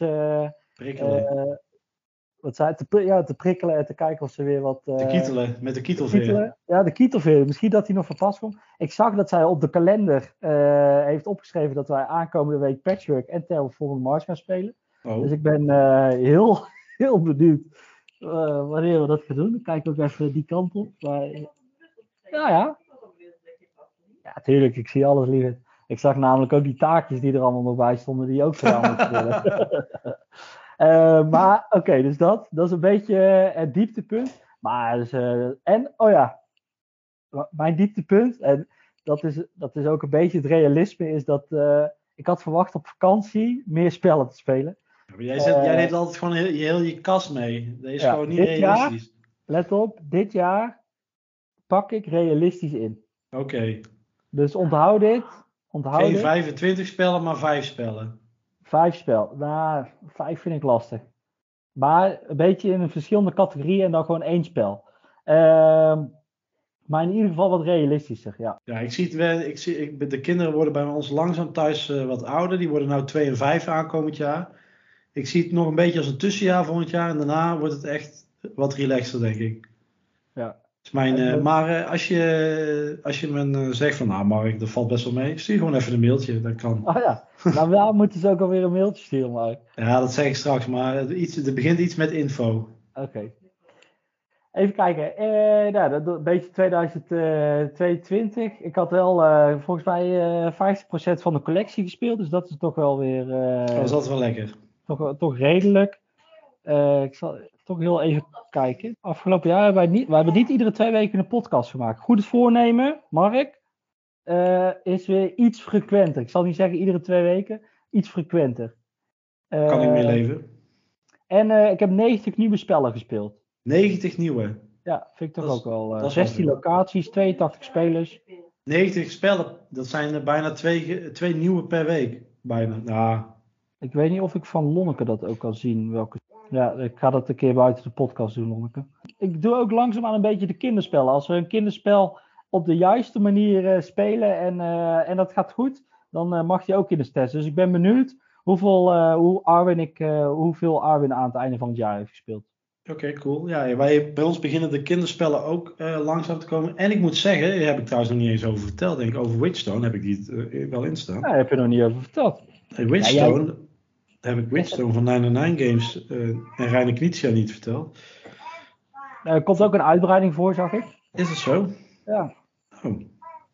wat zei, te, ja, te prikkelen en te kijken of ze weer wat... Te kietelen, met de kietelveer. Ja, de kietelveer. Misschien dat hij nog van pas komt. Ik zag dat zij op de kalender uh, heeft opgeschreven dat wij aankomende week Patchwork en Terraforming Mars gaan spelen. Oh. Dus ik ben heel, heel benieuwd wanneer we dat gaan doen. Dan kijk ik ook even die kant op. Maar, ja, ja. Ja, tuurlijk. Ik zie alles liever. Ik zag namelijk ook die taakjes die er allemaal nog bij stonden, die ook gedaan moeten worden. Uh, maar oké, dus dat, dat is een beetje het dieptepunt. Maar dus, uh, en, oh ja, mijn dieptepunt, en dat is, dat is ook een beetje het realisme, is dat ik had verwacht op vakantie meer spellen te spelen. Ja, jij, zet, jij neemt altijd gewoon heel, heel je kast mee. Dat is ja, gewoon niet realistisch. Jaar, let op, dit jaar pak ik realistisch in. Oké. Dus onthoud dit. Onthoud Geen 25 spellen, maar 5 spellen. Vijf spel. Nou, vijf vind ik lastig. Maar een beetje in een verschillende categorieën en dan gewoon één spel. Uh, maar in ieder geval wat realistischer, ja. Ja, ik zie het wel. Ik zie, ik, de kinderen worden bij ons langzaam thuis uh, wat ouder. Die worden nou 2 en 5 aankomend jaar. Ik zie het nog een beetje als een tussenjaar volgend jaar. En daarna wordt het echt wat relaxer, denk ik. Ja. Mijn, uh, maar uh, als, je, als je me uh, zegt van nou Mark, dat valt best wel mee, stuur gewoon even een mailtje. Dat kan. Oh ja, nou wel moeten ze ook alweer een mailtje sturen Mark. Ja, dat zeg ik straks, maar iets, er begint iets met info. Oké. Even kijken, nou, dat, een beetje 2022. Ik had wel volgens mij 50% van de collectie gespeeld, dus dat is toch wel weer... dat is altijd wel lekker. Toch, toch redelijk. ik zal toch heel even kijken. Afgelopen jaar hebben wij niet, wij hebben niet iedere twee weken een podcast gemaakt. Goed voornemen, Mark, uh, is weer iets frequenter. Ik zal niet zeggen iedere twee weken, iets frequenter. Uh, kan ik meer leven. En uh, ik heb 90 nieuwe spellen gespeeld. 90 nieuwe? Ja, vind ik toch ook wel. 16 locaties, 82 spelers. 90 spellen, dat zijn er bijna twee, twee nieuwe per week. Bijna. Nou. Ik weet niet of ik van Lonneke dat ook kan zien, welke ja, ik ga dat een keer buiten de podcast doen, Lonneke. Ik doe ook langzaam aan een beetje de kinderspellen. Als we een kinderspel op de juiste manier uh, spelen en, uh, en dat gaat goed, dan uh, mag je ook in de test. Dus ik ben benieuwd hoeveel, hoe Arwin ik, hoeveel Arwin aan het einde van het jaar heeft gespeeld. Oké, cool. Ja, wij, bij ons beginnen de kinderspellen ook langzaam te komen. En ik moet zeggen, daar heb ik trouwens nog niet eens over verteld, denk ik. Over Witchstone heb ik die wel in staan. Ja, heb je nog niet over verteld. Hey, Witchstone, ja, heb ik Witchstone van 99 Games uh, en Reine Knizia niet verteld. Er komt ook een uitbreiding voor, zag ik. Is het zo? Ja. Oh.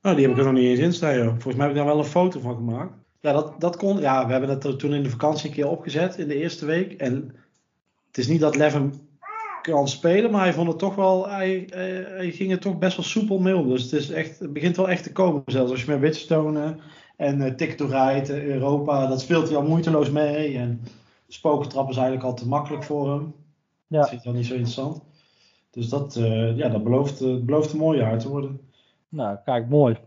Oh, die heb ik er nog niet eens in staan, joh. Volgens mij heb ik daar wel een foto van gemaakt. Ja, dat, dat kon. Ja, we hebben het toen in de vakantie een keer opgezet in de eerste week. En het is niet dat Levin kan spelen, maar hij vond het toch wel. Hij, hij, ging er toch best wel soepel mee om. Dus het, is echt, het begint wel echt te komen. Zelfs als je met Witchstone en uh, Ticket to Ride, uh, Europa, dat speelt hij al moeiteloos mee. En spokentrap is eigenlijk al te makkelijk voor hem. Ja. Dat vindt hij al niet zo interessant. Dus dat, uh, ja, dat belooft, belooft een mooi jaar te worden. Nou, kijk, mooi.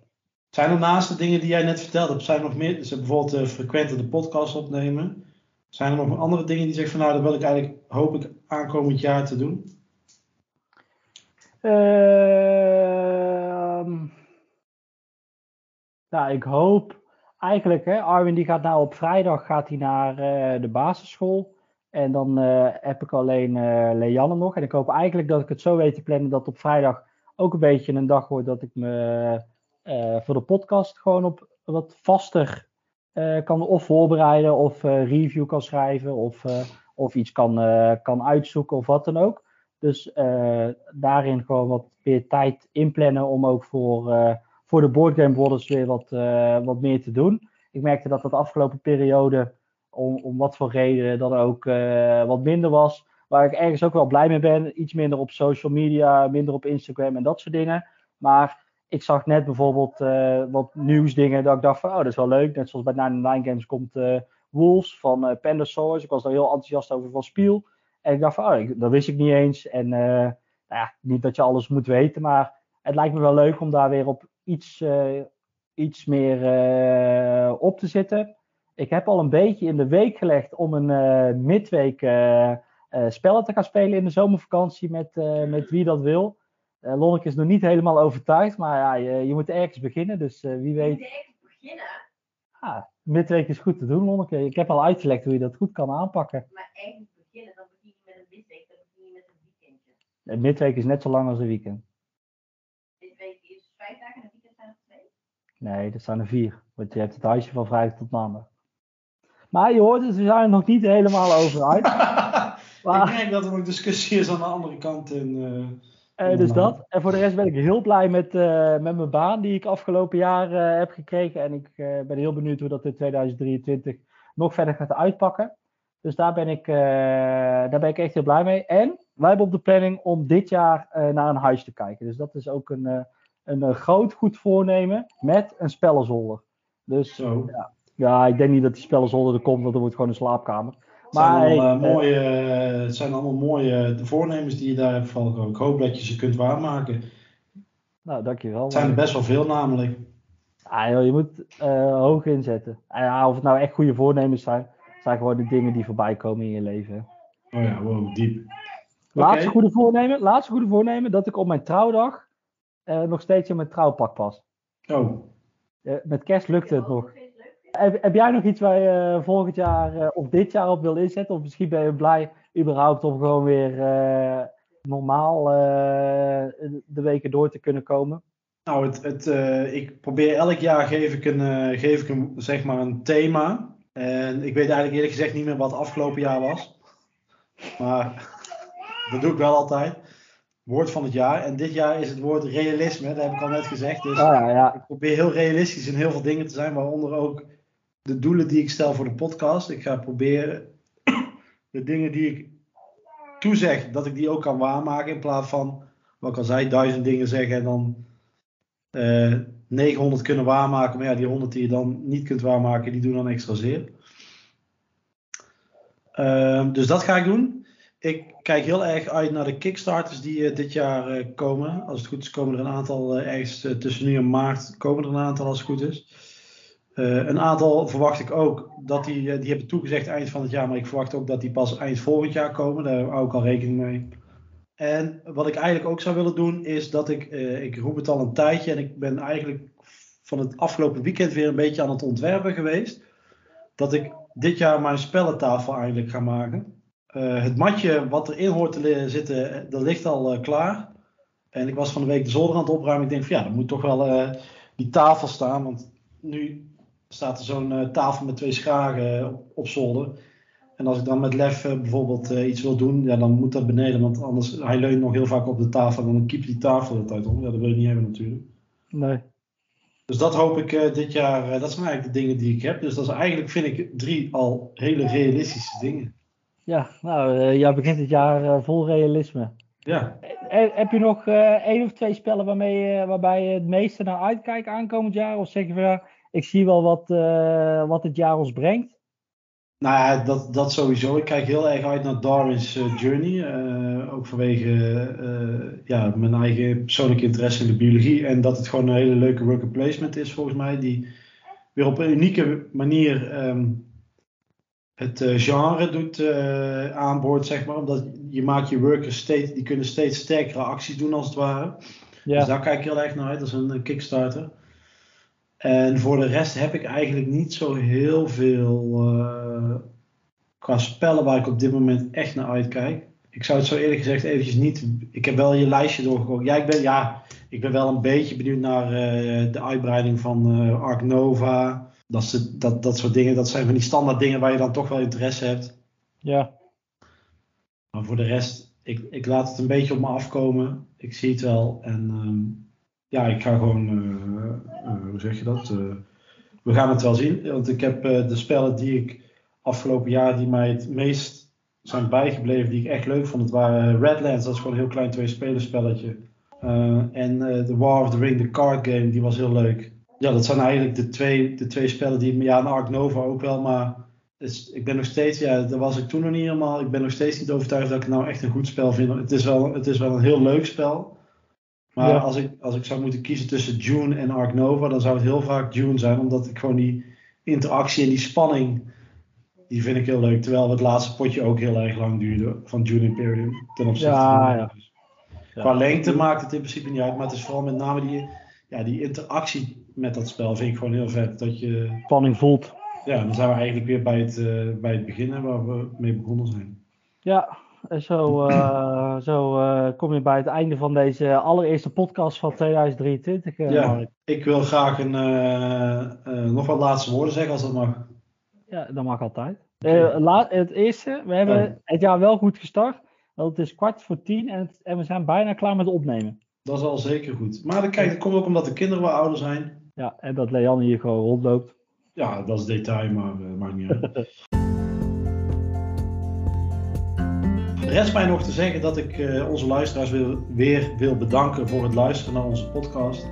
Zijn er naast de dingen die jij net verteld hebt, zijn er nog meer, dus bijvoorbeeld uh, frequenter de podcast opnemen. Zijn er nog andere dingen die zeggen van nou, dat wil ik eigenlijk, hoop ik aankomend jaar te doen? Uh, Nou, ik hoop eigenlijk, hè, Arwin die gaat nou op vrijdag gaat hij naar uh, de basisschool. En dan uh, heb ik alleen uh, Leanne nog. En ik hoop eigenlijk dat ik het zo weet te plannen dat op vrijdag ook een beetje een dag wordt dat ik me voor de podcast gewoon op wat vaster kan of voorbereiden of review kan schrijven of, of iets kan, kan uitzoeken of wat dan ook. Dus daarin gewoon wat meer tijd inplannen om ook voor voor de Boardgame Brothers weer wat, uh, wat meer te doen. Ik merkte dat dat de afgelopen periode, om, om wat voor reden, dat ook uh, wat minder was. Waar ik ergens ook wel blij mee ben. Iets minder op social media, minder op Instagram en dat soort dingen. Maar ik zag net bijvoorbeeld uh, wat nieuwsdingen dat ik dacht van, oh, dat is wel leuk. Net zoals bij Nine Nine Games komt Wolves van uh, Pandasaurus. Ik was daar heel enthousiast over van Spiel. En ik dacht van, oh, dat wist ik niet eens. En nou ja, niet dat je alles moet weten, maar het lijkt me wel leuk om daar weer op iets, uh, iets meer uh, op te zitten. Ik heb al een beetje in de week gelegd om een uh, midweek spellen te gaan spelen in de zomervakantie met, met wie dat wil. Lonneke is nog niet helemaal overtuigd, maar ja, je, je moet ergens beginnen. Dus wie weet. Je moet ergens beginnen. Ah, midweek is goed te doen, Lonneke. Ik heb al uitgelegd hoe je dat goed kan aanpakken. Maar ergens beginnen, dan begin je met een midweek, dan begin je met een weekendje. Een midweek is net zo lang als een weekend. Midweek is vijf dagen en Nee, dat zijn er vier. Want je hebt het huisje van vrijdag tot maandag. Maar je hoort het, we zijn er nog niet helemaal over uit. maar, ik merk dat er nog discussie is aan de andere kant. In, uh, dus dat. En voor de rest ben ik heel blij met, uh, met mijn baan die ik afgelopen jaar heb gekregen. En ik ben heel benieuwd hoe dat in 2023 nog verder gaat uitpakken. Dus daar ben ik, daar ben ik echt heel blij mee. En wij hebben op de planning om dit jaar naar een huis te kijken. Dus dat is ook een een, een groot goed voornemen met een spellenzolder. Dus ja, ja, ik denk niet dat die spellenzolder er komt, want er wordt gewoon een slaapkamer. Maar, het zijn, allemaal, mooie, het zijn allemaal mooie voornemens die je daar hebt, Valko. Ik hoop dat je ze kunt waarmaken. Nou, dankjewel. Het zijn er best wel veel namelijk. Ah, joh, je moet uh, hoog inzetten. Ja, of het nou echt goede voornemens zijn, zijn gewoon de dingen die voorbij komen in je leven. Oh ja, wow, diep. Laatste goede voornemen, laatste goede voornemen, dat ik op mijn trouwdag nog steeds in mijn trouwpak pas. Oh. Uh, met kerst lukt het nog. Heb, heb, jij nog iets waar je uh, volgend jaar of dit jaar op wil inzetten? Of misschien ben je blij überhaupt om gewoon weer normaal de weken door te kunnen komen? Nou, het, het, ik probeer elk jaar geef ik een, geef ik een, zeg maar een thema. En ik weet eigenlijk eerlijk gezegd niet meer wat afgelopen jaar was. Maar dat doe ik wel altijd woord van het jaar. En dit jaar is het woord realisme, dat heb ik al net gezegd. Dus ja, ja. ik probeer heel realistisch in heel veel dingen te zijn, waaronder ook de doelen die ik stel voor de podcast. Ik ga proberen de dingen die ik toezeg, dat ik die ook kan waarmaken. In plaats van, wat ik al zei, duizend dingen zeggen en dan uh, eh, 900 kunnen waarmaken. Maar ja, die 100 die je dan niet kunt waarmaken, die doen dan extra zeer. Uh, dus dat ga ik doen. Ik kijk heel erg uit naar de Kickstarters die uh, dit jaar uh, komen. Als het goed is, komen er een aantal uh, ergens tussen nu en maart komen er een aantal als het goed is. een aantal verwacht ik ook dat die, die hebben toegezegd eind van het jaar, maar ik verwacht ook dat die pas eind volgend jaar komen. Daar hou ik al rekening mee. En wat ik eigenlijk ook zou willen doen, is dat ik, ik roep het al een tijdje en ik ben eigenlijk van het afgelopen weekend weer een beetje aan het ontwerpen geweest. Dat ik dit jaar mijn spellentafel eindelijk ga maken. Uh, het matje wat erin hoort te zitten, eh, dat ligt al uh, klaar. En ik was van de week de zolder aan het opruimen. Ik denk van ja, dan moet toch wel uh, die tafel staan. Want nu staat er zo'n tafel met twee schragen op, op, zolder. En als ik dan met Lef bijvoorbeeld iets wil doen, ja, dan moet dat beneden. Want anders, hij leunt nog heel vaak op de tafel. En dan kiep die tafel de tijd om. Ja, dat wil je niet hebben natuurlijk. Nee. Dus dat hoop ik dit jaar. dat zijn eigenlijk de dingen die ik heb. Dus dat is eigenlijk, vind ik, drie al hele realistische dingen. Ja, nou, uh, jij begint het jaar uh, vol realisme. Ja. Uh, heb je nog één of twee spellen waarmee, waarbij je het meeste naar uitkijkt aankomend jaar? Of zeg je van ja, ik zie wel wat, wat het jaar ons brengt? Nou ja, dat, dat sowieso. Ik kijk heel erg uit naar Darwin's Journey. ook vanwege ja, mijn eigen persoonlijke interesse in de biologie. En dat het gewoon een hele leuke worker placement is volgens mij. Die weer op een unieke manier um, het uh, genre doet uh, aan boord, zeg maar. Omdat je maakt je workers steeds, die kunnen steeds sterkere acties doen als het ware. Ja. Dus daar kijk ik heel erg naar uit, dat is een, Kickstarter. En voor de rest heb ik eigenlijk niet zo heel veel eh, qua spellen waar ik op dit moment echt naar uitkijk. Ik zou het zo eerlijk gezegd eventjes niet. Ik heb wel je lijstje doorgekomen. Ja, ik ben, ja, ik ben wel een beetje benieuwd naar eh, de uitbreiding van eh Ark Nova. Dat, is- dat, dat soort dingen. Dat zijn van die standaard dingen waar je dan toch wel interesse hebt. Ja, Maar voor de rest, ik, ik laat het een beetje op me afkomen. Ik zie het wel. En ehm, ja, ik ga gewoon, eh, eh, hoe zeg je dat? Eh, we gaan het wel zien. Want ik heb de spellen die ik afgelopen jaar, die mij het meest zijn bijgebleven, die ik echt leuk vond. Het waren Redlands, dat is gewoon een heel klein twee spelletje. Eh, en The War of the Ring, de card game, die was heel leuk. Ja, dat zijn eigenlijk de twee, de twee spellen die, ja, en Ark Nova ook wel, maar dus ik ben nog steeds, ja, daar was ik toen nog niet helemaal. Ik ben nog steeds niet overtuigd dat ik het nou echt een goed spel vind. Het is wel, het is wel een heel leuk spel. Maar Ja. als, ik, als ik zou moeten kiezen tussen Dune en Ark Nova, dan zou het heel vaak Dune zijn. Omdat ik gewoon die interactie en die spanning, die vind ik heel leuk. Terwijl het laatste potje ook heel erg lang duurde van Dune Imperium. Ten opzichte Ja, van ja. Ja. Qua lengte maakt het in principe niet uit. Maar het is vooral met name die, ja, die interactie met dat spel vind ik gewoon heel vet. Dat je, spanning voelt. ja, dan zijn we eigenlijk weer bij het, eh, bij het begin hè, waar we mee begonnen zijn. Ja, en zo, eh, zo eh, kom je bij het einde van deze allereerste podcast van 2023, eh, Ja. Mark. Ik wil graag een, nog wat laatste woorden zeggen als dat mag. Ja, dat mag altijd. Eh, la- het eerste, we hebben Ja. het jaar wel goed gestart. Want het is kwart voor tien en, het- en we zijn bijna klaar met opnemen. Dat is al zeker goed. Maar dan, kijk, dat komt ook omdat de kinderen wat ouder zijn. Ja, en dat Leanne hier gewoon rondloopt. Ja, dat is detail, maar eh, maakt niet uit. Rest mij nog te zeggen dat ik eh, onze luisteraars wil, weer wil bedanken voor het luisteren naar onze podcast.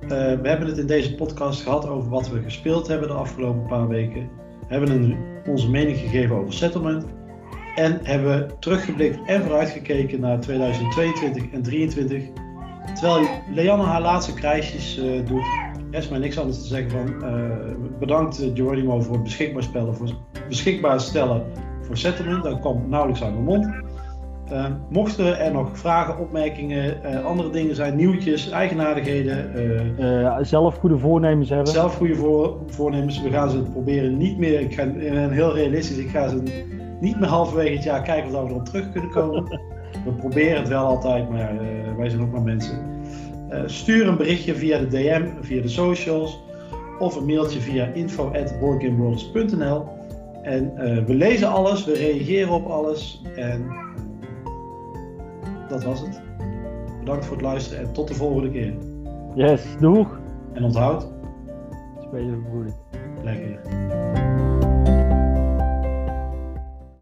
Eh, we hebben het in deze podcast gehad over wat we gespeeld hebben de afgelopen paar weken. Hebben een, onze mening gegeven over settlement. En hebben teruggeblikt en vooruitgekeken naar 2022 en 2023. Terwijl Leanne haar laatste krijsjes eh, doet, mij niks anders te zeggen van eh, bedankt eh, Geronimo voor het beschikbaar, spellen, voor, beschikbaar stellen voor settlement. Dat kwam nauwelijks uit mijn mond. Eh, mochten er nog vragen, opmerkingen, andere dingen zijn, nieuwtjes, eigenaardigheden, zelf goede voornemens hebben. zelf goede voor, voornemens. We gaan ze proberen niet meer, ik, ga, ik ben heel realistisch, ik ga ze niet meer halverwege het jaar kijken of we erop terug kunnen komen. We proberen het wel altijd, maar wij zijn ook maar mensen. Eh, stuur een berichtje via de DM, via de socials of een mailtje via info.boardgameworlds.nl En eh, we lezen alles, we reageren op alles en dat was het. Bedankt voor het luisteren en tot de volgende keer. Yes, doeg. En onthoud, Spelen broeder. lekker.